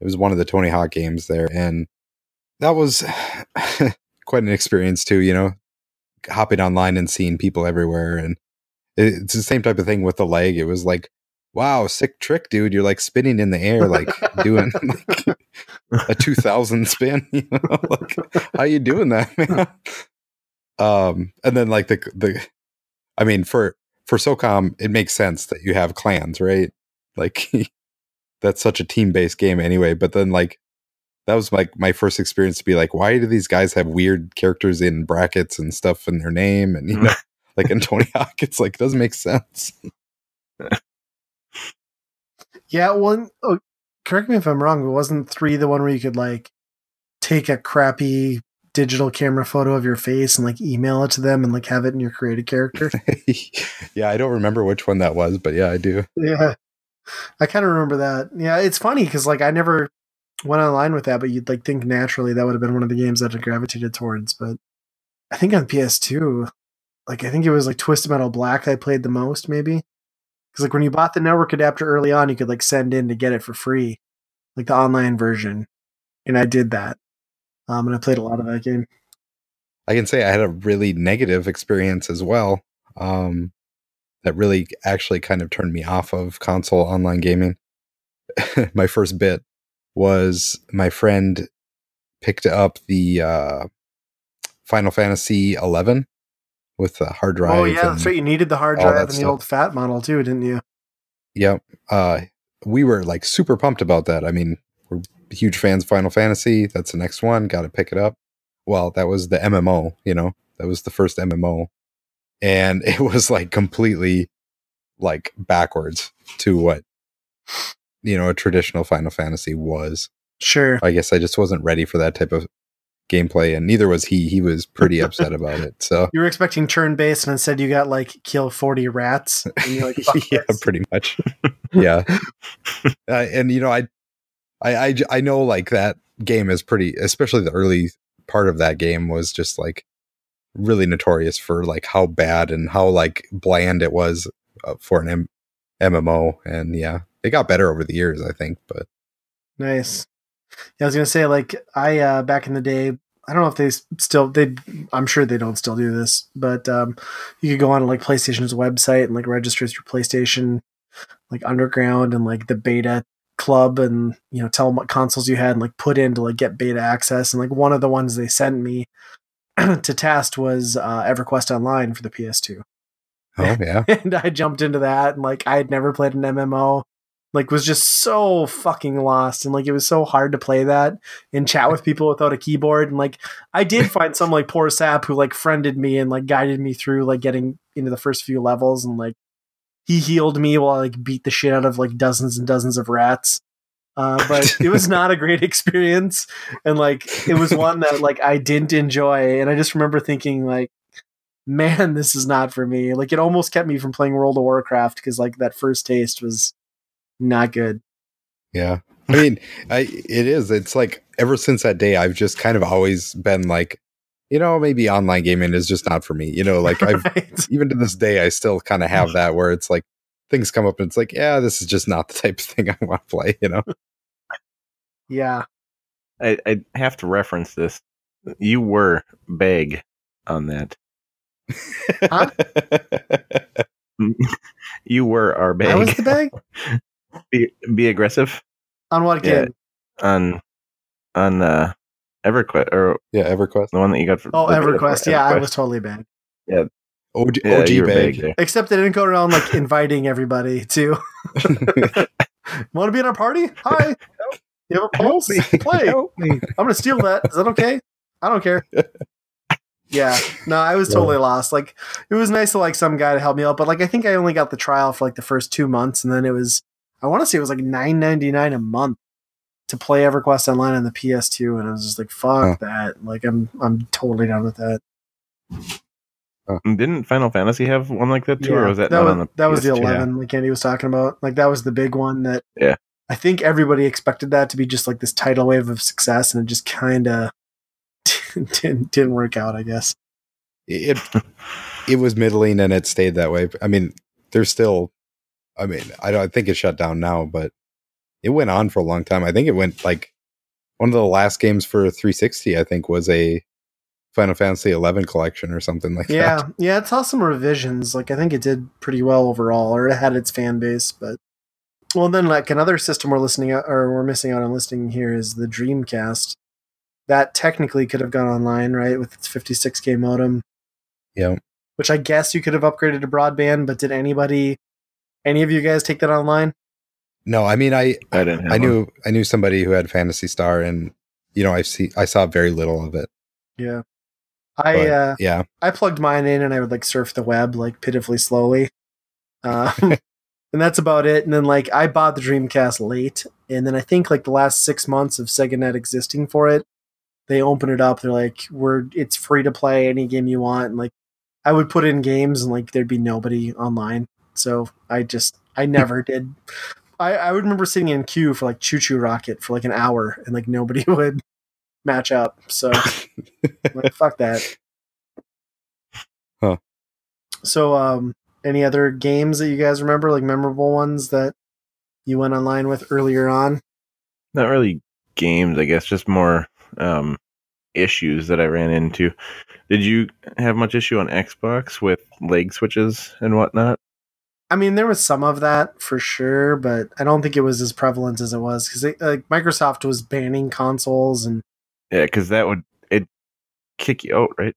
It was one of the Tony Hawk games there and that was [SIGHS] quite an experience too, you know, hopping online and seeing people everywhere and it's the same type of thing with the leg. It was like wow, sick trick, dude. You're like spinning in the air, like doing [LAUGHS] like a 2000 spin, [LAUGHS] you know, like how you doing that, [LAUGHS] man? Um, and then like the, the, I mean, for, for SOCOM, it makes sense that you have clans, right? Like that's such a team based game anyway. But then like that was like my first experience to be like, why do these guys have weird characters in brackets and stuff in their name? And you know, like in Tony Hawk, it's like doesn't make sense. Yeah, one. Oh, correct me if I'm wrong, but wasn't three the one where you could like take a crappy digital camera photo of your face and like email it to them and like have it in your created character? [LAUGHS] yeah, I don't remember which one that was, but yeah, I do. yeah, I kind of remember that. Yeah, it's funny because like I never went online with that, but you'd like think naturally that would have been one of the games that I gravitated towards. But I think on PS2, like I think it was like Twisted Metal Black I played the most, maybe. Because like when you bought the network adapter early on, you could like send in to get it for free, like the online version, and I did that. Um, and I played a lot of that game. I can say I had a really negative experience as well. Um, that really actually kind of turned me off of console online gaming. [LAUGHS] my first bit was my friend picked up the uh, Final Fantasy 11 with the hard drive. Oh yeah, that's right. You needed the hard drive and the old fat model too, didn't you? Yep. Uh, we were like super pumped about that. I mean, we're huge fans of Final Fantasy. That's the next one. Got to pick it up. Well, that was the MMO, you know, that was the first MMO. And [LAUGHS] it was like completely like backwards to what, you know, a traditional Final Fantasy was. Sure. I guess I just wasn't ready for that type of gameplay. And neither was he. He was pretty upset about it. So, [LAUGHS] You were expecting turn based, and instead you got like kill forty rats. And you're like, [LAUGHS] yeah, this. pretty much. [LAUGHS] yeah, uh, and you know, I, I, I know like that game is pretty, especially the early part of that game was just like really notorious for like how bad and how like bland it was uh, for an M- MMO, and yeah, it got better over the years, I think, but Nice. Yeah, I was gonna say like I uh back in the day, I don't know if they still they I'm sure they don't still do this, but um you could go on like PlayStation's website and like register through PlayStation like underground and like the beta club and you know tell them what consoles you had and like put in to like get beta access. And like one of the ones they sent me [CLEARS THROAT] to test was uh EverQuest Online for the PS2 oh yeah, [LAUGHS] and I jumped into that and like I had never played an MMO like was just so fucking lost and like it was so hard to play that and chat with people without a keyboard and like I did [LAUGHS] find some like poor sap who like friended me and like guided me through like getting into the first few levels and like he healed me while I like beat the shit out of like dozens and dozens of rats uh, but it was not a great [LAUGHS] experience and like it was one that like I didn't enjoy and I just remember thinking like man, this is not for me. Like it almost kept me from playing World of Warcraft because like that first taste was not good. yeah. I mean, I it is. It's like ever since that day, I've just kind of always been like, you know, maybe online gaming is just not for me. You know, like [LAUGHS] I've Right? even to this day, I still kind of have [LAUGHS] that where it's like things come up and it's like, yeah, this is just not the type of thing I want to play, you know? yeah. I, I have to reference this. You were beg on that. Huh? [LAUGHS] You were our bag. That was the bag? Be, be aggressive On what Yeah. game? on on uh EverQuest or yeah, EverQuest. the one that you got for Oh, the- EverQuest. Yeah, I was totally banned. OG, Yeah, OG you were bag. beg. Except they didn't go around like [LAUGHS] inviting everybody to [LAUGHS] want to be in our party? Hi. You have a pulse? Play. Help me. I'm gonna steal that. Is that okay? I don't care. [LAUGHS] Yeah, no, I was totally lost. Like, it was nice to like some guy to help me out, but like, I think I only got the trial for like the first two months, and then it was, I want to say it was like nine ninety nine a month to play EverQuest Online on the PS2, and I was just like, fuck that. Like, I'm I'm totally done with that. Didn't Final Fantasy have one like that too, or was that, that not was on the that was the PS2? eleven like Andy was talking about? Like, that was the big one that Yeah. I think everybody expected that to be just like this tidal wave of success, and it just kind of [LAUGHS] didn't didn't work out. I guess. It it was middling and it stayed that way. I mean, there's still I mean, I don't I think it shut down now, but it went on for a long time. I think it went like one of the last games for 360, I think, was a Final Fantasy 11 collection or something like Yeah, that. yeah, yeah, it saw some revisions. Like I think it did pretty well overall, or it had its fan base. But well, then like another system we're listening out, or we're missing out on listing here is the Dreamcast. That technically could have gone online, right, with its 56k modem, Yeah. which I guess you could have upgraded to broadband. But did anybody, any of you guys, take that online? No, I mean, I I didn't. Have I one. knew I knew somebody who had Phantasy Star and you know, I see I saw very little of it. Yeah. I But, uh yeah, I plugged mine in and I would like surf the web like pitifully slowly. Um, [LAUGHS] and that's about it. And then like I bought the Dreamcast late, and then I think like the last six months of SegaNet existing for it, they open it up. They're like, "We're it's free to play any game you want." And like I would put in games and like there'd be nobody online. So I just I never [LAUGHS] did. I I would remember sitting in queue for like ChuChu Rocket for like an hour, and like nobody [LAUGHS] would match up. So like [LAUGHS] fuck that. Huh. So um any other games that you guys remember, like memorable ones that you went online with earlier on? Not really games, I guess, just more um, issues that I ran into. Did you have much issue on Xbox with lag switches and whatnot? I mean, there was some of that for sure, but I don't think it was as prevalent as it was because like Microsoft was banning consoles and Yeah, because that would it kick you out, right?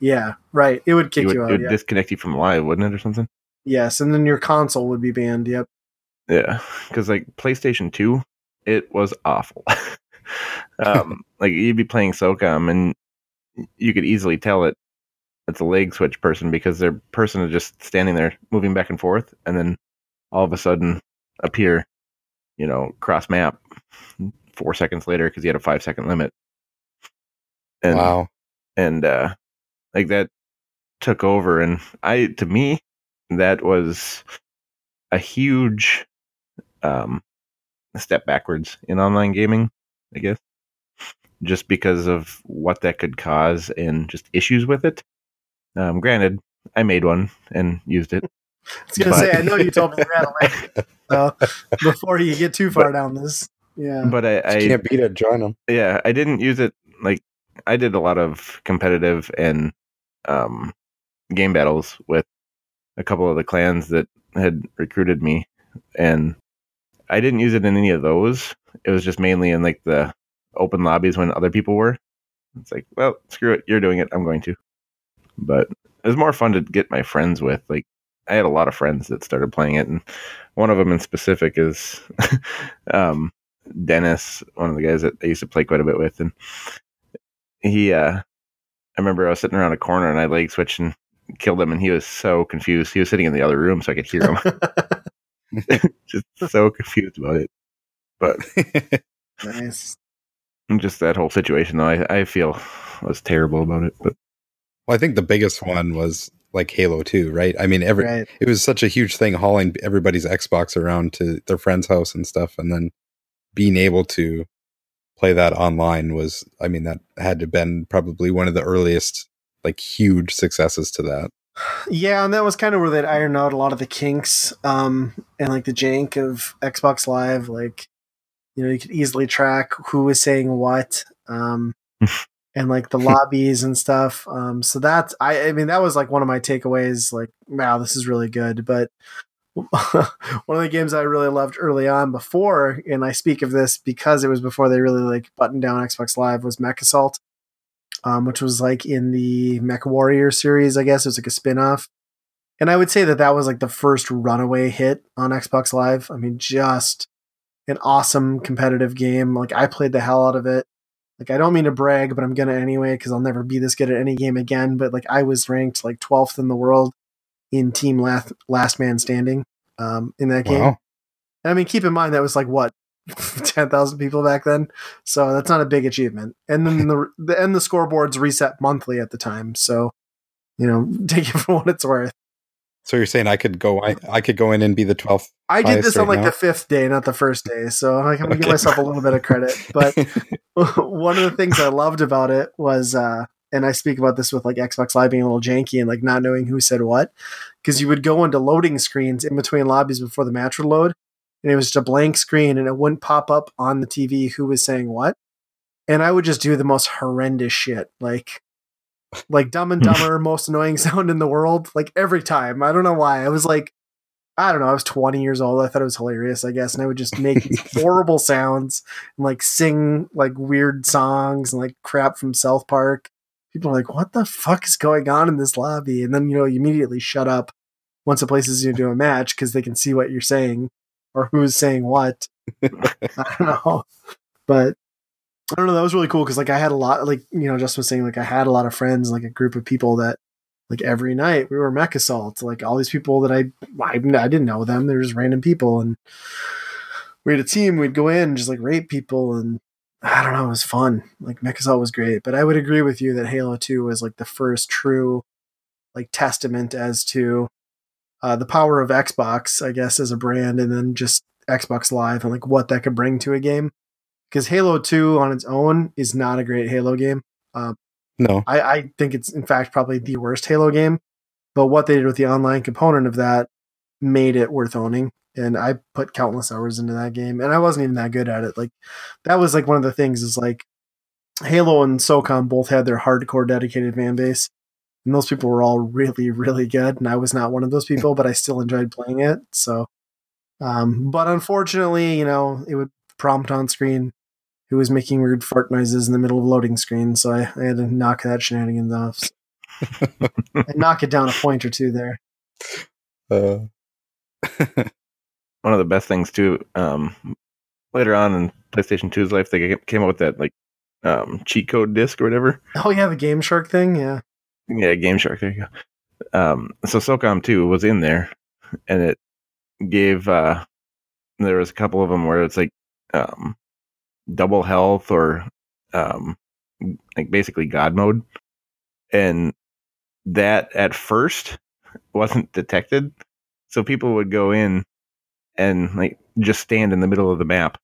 yeah, right. It would kick you you, out. it would Yeah. disconnect you from live, wouldn't it, or something? yes, and then your console would be banned. Yep. Yeah, because like PlayStation Two, it was awful. [LAUGHS] um, [LAUGHS] like you'd be playing SOCOM, and you could easily tell it it's a lag switch person because their person is just standing there moving back and forth, and then all of a sudden appear, you know, cross map four seconds later because you had a five second limit. And wow. and uh like that took over and i to me that was a huge um step backwards in online gaming i guess just because of what that could cause and just issues with it um granted i made one and used it [LAUGHS] I was gonna But- say, I know you told me you had a. So before you get too far down this, yeah. but i, I can't beat it. Join them. yeah i didn't use it like i did a lot of competitive and um game battles with a couple of the clans that had recruited me and i didn't use it in any of those it was just mainly in like the open lobbies when other people were it's like well screw it you're doing it i'm going to but it was more fun to get my friends with like i had a lot of friends that started playing it and one of them in specific is [LAUGHS] um dennis one of the guys that i used to play quite a bit with and he uh i remember i was sitting around a corner and i lag switched and killed him and he was so confused. He was sitting in the other room so i could hear him. [LAUGHS] [LAUGHS] Just so confused about it. But nice. just that whole situation though i, I feel was terrible about it but Well, I think the biggest one was like Halo 2, right? I mean, every Right. it was such a huge thing hauling everybody's Xbox around to their friend's house and stuff and then being able to play that online was I mean that had to been probably one of the earliest like huge successes to that. Yeah, and that was kind of where they'd iron out a lot of the kinks um, and like the jank of Xbox Live. Like, you know, you could easily track who was saying what, um, [LAUGHS] and like the [LAUGHS] lobbies and stuff. Um, so that's I, I mean, that was like one of my takeaways. Like, wow, this is really good. But [LAUGHS] one of the games I really loved early on before, and I speak of this because it was before they really like buttoned down Xbox Live, was MechAssault um, which was like in the MechWarrior series, I guess. It was like a spin off. And I would say that that was like the first runaway hit on Xbox Live. I mean, just an awesome competitive game. Like, I played the hell out of it. Like, I don't mean to brag, but I'm to anyway because I'll never be this good at any game again. But like, I was ranked like 12th in the world in Team Last, last Man Standing um, in that game. Wow. And I mean, keep in mind that was like what [LAUGHS] ten thousand people back then, so that's not a big achievement. And then the, the and the scoreboards reset monthly at the time, so you know, [LAUGHS] take it for what it's worth. So you're saying I could go I, I could go in and be the 12th I did this on like now? the fifth day, not the first day, so I can give Okay. myself a little bit of credit. But [LAUGHS] [LAUGHS] one of the things I loved about it was, uh, and I speak about this with like Xbox Live being a little janky and like not knowing who said what, because you would go into loading screens in between lobbies before the match would load, and it was just a blank screen, and it wouldn't pop up on the TV who was saying what, and I would just do the most horrendous shit, like. Like Dumb and hmm. Dumber, most annoying [LAUGHS] sound in the world. Like every time, I don't know why. I was like, I don't know. I was 20 years old. I thought it was hilarious, I guess. And I would just make [LAUGHS] horrible sounds and like sing like weird songs and like crap from South Park. People are like, what the fuck is going on in this lobby? And then, you know, you immediately shut up once it places you into a match because they can see what you're saying or who's saying what. [LAUGHS] I don't know. But I don't know. That was really cool because like I had a lot, like you know, Justin was saying, like I had a lot of friends, like a group of people that, like every night we were MechAssault, like all these people that I, I, I didn't know them. They're just random people, and we had a team. We'd go in and just like rape people, and I don't know, it was fun. Like MechAssault was great, but I would agree with you that Halo Two was like the first true, like testament as to uh, the power of Xbox, I guess, as a brand, and then just Xbox Live and like what that could bring to a game because Halo 2 on its own is not a great Halo game. Um, No. I, I think it's, in fact, probably the worst Halo game. But what they did with the online component of that made it worth owning. And I put countless hours into that game, and I wasn't even that good at it. Like, that was like one of the things is like Halo and SOCOM both had their hardcore dedicated fan base. And those people were all really, really good. And I was not one of those people, but I still enjoyed playing it. So, um, but unfortunately, you know, it would prompt on screen who was making weird fart noises in the middle of loading screen, so I, I had to knock that shenanigans off. [LAUGHS] and knock it down a point or two there. Uh, [LAUGHS] One of the best things too. Um, later on in PlayStation 2's life, they came up with that like um, cheat code disc or whatever. Oh yeah, the GameShark thing, yeah. Yeah, GameShark. There you go. Um, so SOCOM 2 was in there, and it gave. Uh, there was a couple of them where it's like um, double health or um, like basically God mode, and that at first [LAUGHS] wasn't detected. So people would go in and like just stand in the middle of the map,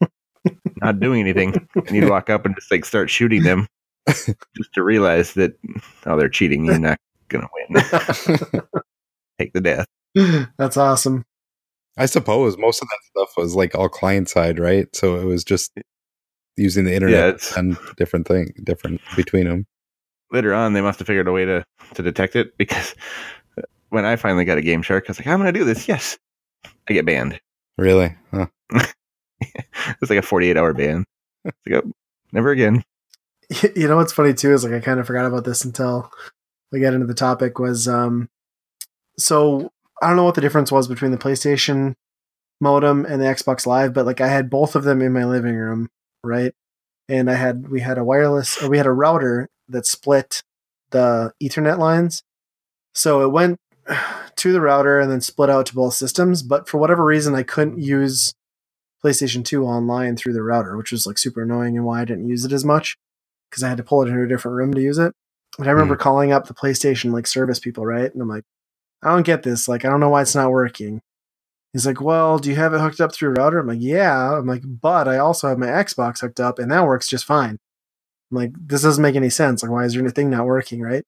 [LAUGHS] not doing anything, and you'd walk up and just like start shooting them, [LAUGHS] just to realize that oh they're cheating. You're not gonna win. Take the death. That's awesome. I suppose most of that stuff was like all client side, right? So it was just using the internet it's- and different thing, different between them. Later on, they must have figured a way to to detect it because when I finally got a GameShark, I was like, I'm gonna do this. Yes, I get banned. Really? Huh. [LAUGHS] it's like a 48 hour ban. It's like, oh, never again. You know what's funny too is like I kind of forgot about this until we got into the topic was um so I don't know what the difference was between the PlayStation modem and the Xbox Live, but like I had both of them in my living room, right? And I had we had a wireless or we had a router that split the Ethernet lines. So it went [SIGHS] to the router and then split out to both systems, but for whatever reason I couldn't use PlayStation 2 online through the router, which was like super annoying and why I didn't use it as much because I had to pull it into a different room to use it. And I remember mm. calling up the PlayStation like service people, right? And I'm like, I don't get this. Like, I don't know why it's not working. He's like, Well, do you have it hooked up through a router? I'm like, Yeah. I'm like, but I also have my Xbox hooked up and that works just fine. I'm like, this doesn't make any sense. Like, why is your thing not working, right?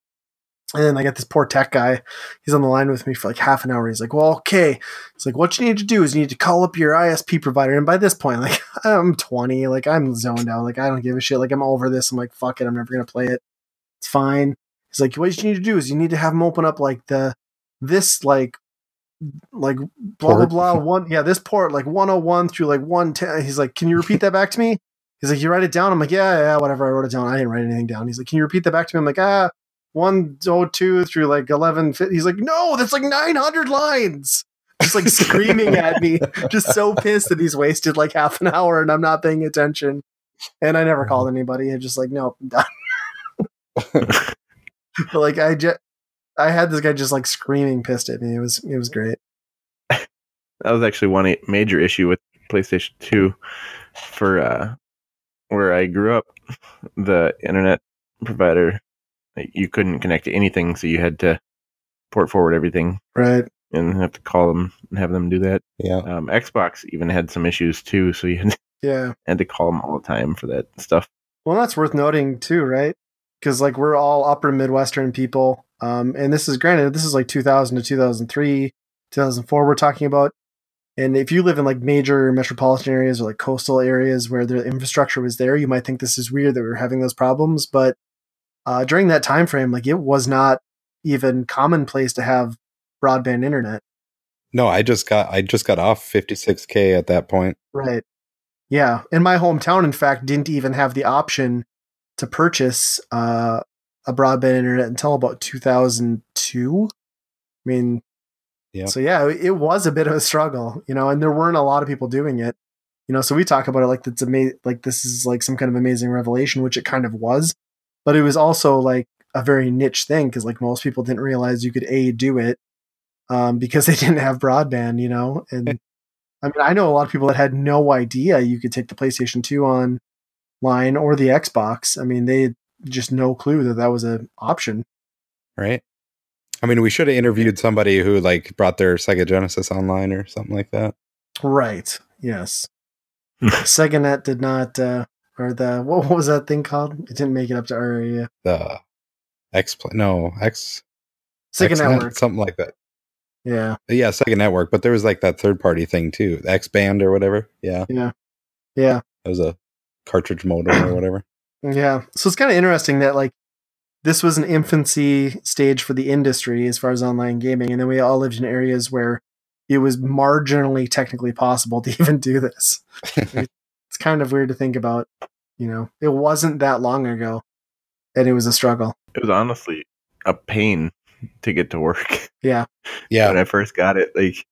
And then I got this poor tech guy. He's on the line with me for like half an hour. He's like, "Well, okay." He's like, "What you need to do is you need to call up your ISP provider." And by this point, [LAUGHS] like, I'm 20, like I'm zoned out. Like I don't give a shit. Like I'm over this. I'm like, "Fuck it. I'm never gonna play it. It's fine." He's like, "What you need to do is you need to have them open up like the this like like blah Port. blah blah one yeah this port like 101 through like 110." He's like, "Can you repeat that back to me?" He's like, "You write it down." I'm like, "Yeah, yeah, whatever. I wrote it down. I didn't write anything down." He's like, "Can you repeat that back to me?" I'm like, "Ah." 102 through like 11 he's like no that's like 900 lines just like screaming at me just so pissed that he's wasted like half an hour and i'm not paying attention and i never called anybody i just like nope I'm done [LAUGHS] but like i just i had this guy just like screaming pissed at me it was it was great [LAUGHS] That was actually one major issue with PlayStation 2 for uh, where I grew up. The internet provider, you couldn't connect to anything, so you had to port forward everything right and have to call them and have them do that. Yeah. Um, Xbox even had some issues too, so you had, yeah [LAUGHS] had to call them all the time for that stuff. Well, that's worth noting too, right? Because like we're all upper Midwestern people, um, and this is granted, this is like 2000 to 2003, 2004. We're talking about, and if you live in like major metropolitan areas or like coastal areas where the infrastructure was there, you might think this is weird that we are having those problems. But uh, during that time frame, like it was not even commonplace to have broadband internet. No, I just got I just got off 56k at that point. Right. Yeah. And my hometown, in fact, didn't even have the option to purchase uh, a broadband internet until about 2002. I mean, Yeah. so yeah, it was a bit of a struggle, you know, and there weren't a lot of people doing it. You know, so we talk about it like it's amazing, like this is like some kind of amazing revelation, which it kind of was, but it was also like a very niche thing because like most people didn't realize you could a do it um, because [LAUGHS] they didn't have broadband, you know, and I mean I know a lot of people that had no idea you could take the PlayStation Two online or the Xbox. I mean they had just no clue that that was an option. right? I mean, we should have interviewed somebody who like brought their Sega Genesis online or something like that. Right. Yes. [LAUGHS] SegaNet did not, uh, or the what was that thing called? It didn't make it up to our area. The X, no X, Sega XNet, Network. something like that. Yeah. Yeah, Sega Network, but there was like that third party thing too, XBAND or whatever. Yeah. Yeah, Yeah. that was a cartridge modem or whatever. [CLEARS THROAT] Yeah. So it's kind of interesting that like this was an infancy stage for the industry as far as online gaming, and then we all lived in areas where it was marginally technically possible [LAUGHS] to even do this. [LAUGHS] It's kind of weird to think about. You know, it wasn't that long ago, and it was a struggle. It was honestly a pain to get to work Yeah. Yeah, when I first got it. Like,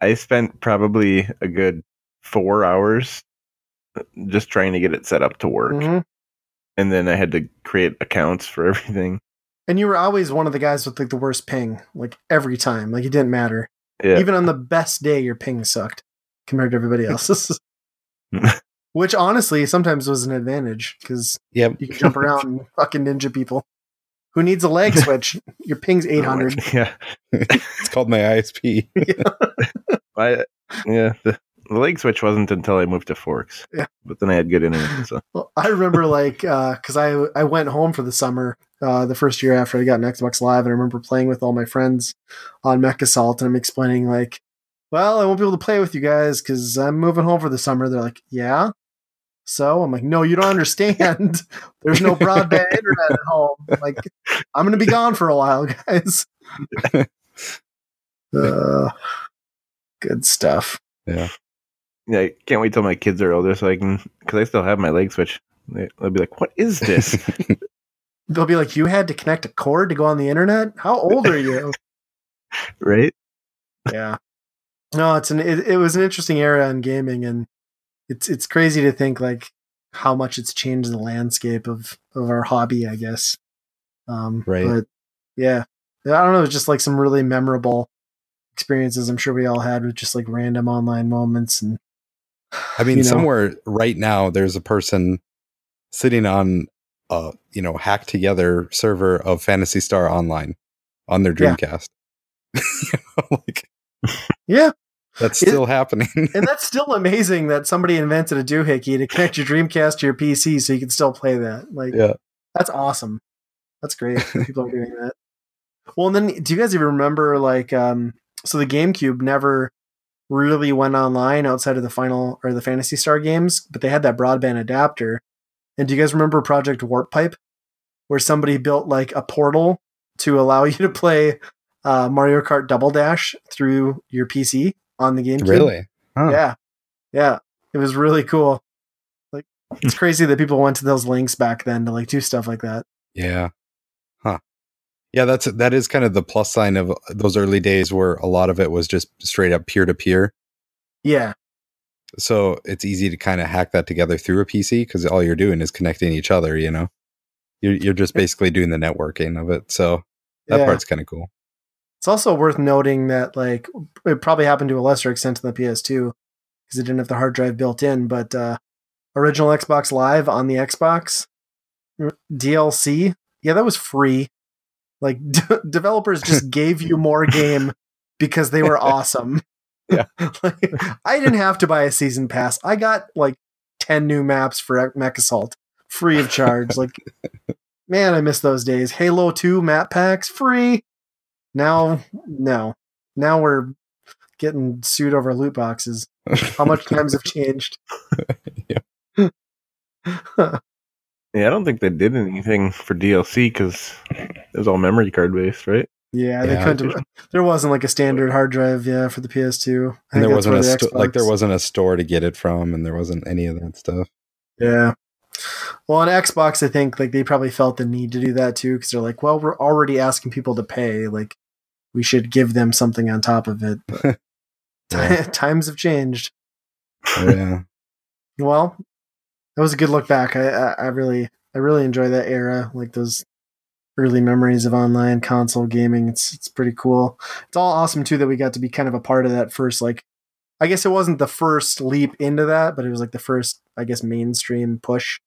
I spent probably a good four hours just trying to get it set up to work, hmm and then I had to create accounts for [LAUGHS] everything. And you were always one of the guys with like the worst ping, like every time. Like it didn't matter. Yeah, Even on the best day, your ping sucked compared to everybody [LAUGHS] else's. [LAUGHS] Which honestly sometimes was an advantage because yep. you can jump around and fucking ninja people. Who needs a lag switch? Your ping's 800. Yeah, It's called my ISP. I yeah. The, the lag switch wasn't until I moved to Forks. Yeah. but then I had good internet. So [LAUGHS] Well, I remember like because I I went home for the summer uh, the first year after I got an Xbox Live, and I remember playing with all my friends on MechAssault, and I'm explaining like, well, I won't be able to play with you guys because I'm moving home for the summer. They're like, yeah. So I'm like, no, you don't understand. [LAUGHS] There's no broadband internet at home. Like, I'm gonna be gone for a while, [LAUGHS] guys. uh, good stuff. yeah, I can't wait till my kids are older so I can because I still have my lag switch. They, they'll be like, "What is this?" [LAUGHS] They'll be like, you had to connect a cord to go on the internet. How old are you? [LAUGHS] right? yeah no it's an it, it was an interesting era in gaming and it's it's crazy to think like how much it's changed the landscape of of our hobby i guess um Right. but yeah i don't know it's just like some really memorable experiences i'm sure we all had with just like random online moments and I mean, you know? somewhere right now, there's a person sitting on a you know hacked together server of Phantasy Star Online on their Yeah. Dreamcast. You [LAUGHS] know, like yeah that's It- still happening. and that's still amazing that somebody invented a doohickey to connect your dreamcast to your pc so you can still play that like yeah. That's awesome. That's great. that People are [LAUGHS] doing that. Well, and then do you guys even remember like um so the GameCube never really went online outside of the final or the Phantasy Star games, but they had that broadband adapter. And do you guys remember Project Warp Pipe? Where somebody built like a portal to allow [LAUGHS] you to play uh, Mario Kart Double Dash through your PC on the GameCube. Really? Huh. Yeah. Yeah. It was really cool. Like it's crazy that people went to those links back then to like do stuff like that. Yeah. Yeah, that's that is kind of the plus sign of those early days where a lot of it was just straight up peer to peer. Yeah. So it's easy to kind of hack that together through a PC because all you're doing is connecting each other. You know, you're you're just basically doing the networking of it. So that Yeah. part's kind of cool. It's also worth noting that like it probably happened to a lesser extent in the PS2 because it didn't have the hard drive built in, but uh original Xbox Live on the Xbox DLC, yeah, that was free. Like [LAUGHS] d- developers just gave you more game because they were [LAUGHS] awesome. Yeah. [LAUGHS] like, I didn't have to buy a season pass. I got like 10 new maps for MechAssault free of charge. like man, I miss those days. Halo 2 map packs free. Now, no. Now we're getting sued over loot boxes. How much times have changed? Yeah. Yeah, I don't think they did anything for DLC because it was all memory card based, right? Yeah, they Yeah. couldn't. There wasn't like a standard hard drive, yeah, for the PS2. I And there wasn't a the sto- like there wasn't a store to get it from, and there wasn't any of that stuff. Yeah. Well, on Xbox, I think like they probably felt the need to do that too because they're like, well, we're already asking people to pay. Like, we should give them something on top of it. [LAUGHS] [LAUGHS] But times have changed. Oh, yeah. Well, that was a good look back. I, I, I really I really enjoy that era, like those early memories of online console gaming. It's it's pretty cool. It's all awesome too that we got to be kind of a part of that first like I guess it wasn't the first leap into that, but it was like the first I guess mainstream push.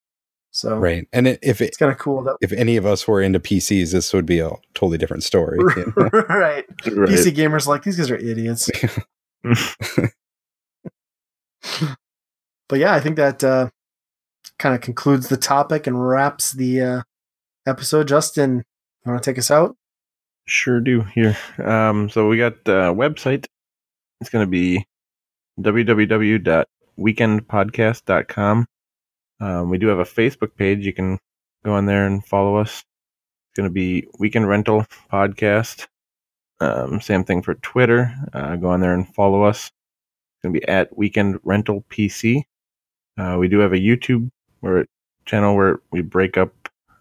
So Right. And it, if it, it's kind of cool that if any of us were into PCs, this would be a totally different story. [LAUGHS] right. Right. PC gamers are like these guys are idiots. [LAUGHS] [LAUGHS] but yeah, I think that uh, kind of concludes the topic and wraps the uh, episode. Justin, you want to take us out? Sure do here. Um, so we got the website. It's going to be www.weekendpodcast.com. Um, we do have a Facebook page. You can go on there and follow us. It's going to be Weekend Rental Podcast. Um, same thing for Twitter. Uh, go on there and follow us. It's going to be at Weekend Rental PC. Uh, we do have a YouTube where channel where we break up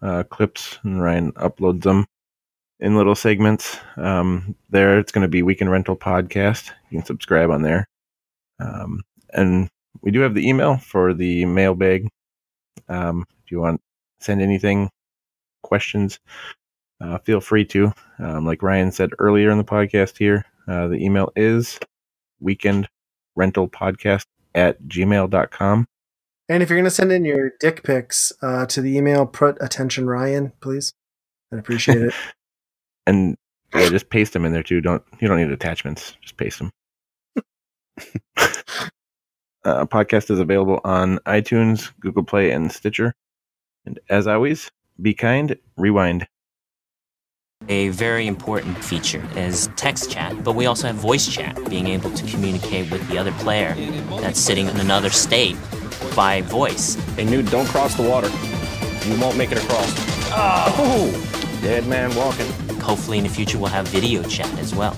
uh, clips and Ryan uploads them in little segments. Um, there, it's going to be Weekend Rental Podcast. You can subscribe on there. Um, and we do have the email for the mailbag. Um, if you want send anything, questions, uh, feel free to. Um, like Ryan said earlier in the podcast here, uh, the email is weekend rental podcast at gmail.com. And if you're going to send in your dick pics uh, to the email, put attention Ryan, please. I'd appreciate it. [LAUGHS] And yeah, just paste them in there too. Don't you don't need attachments. Just paste them. [LAUGHS] uh, podcast is available on iTunes, Google Play, and Stitcher. And as always, be kind, rewind. A very important feature is text chat, but we also have voice chat, being able to communicate with the other player that's sitting in another state by voice. Hey, Nude, don't cross the water. You won't make it across. Oh! Dead man walking. Hopefully, in the future, we'll have video chat as well.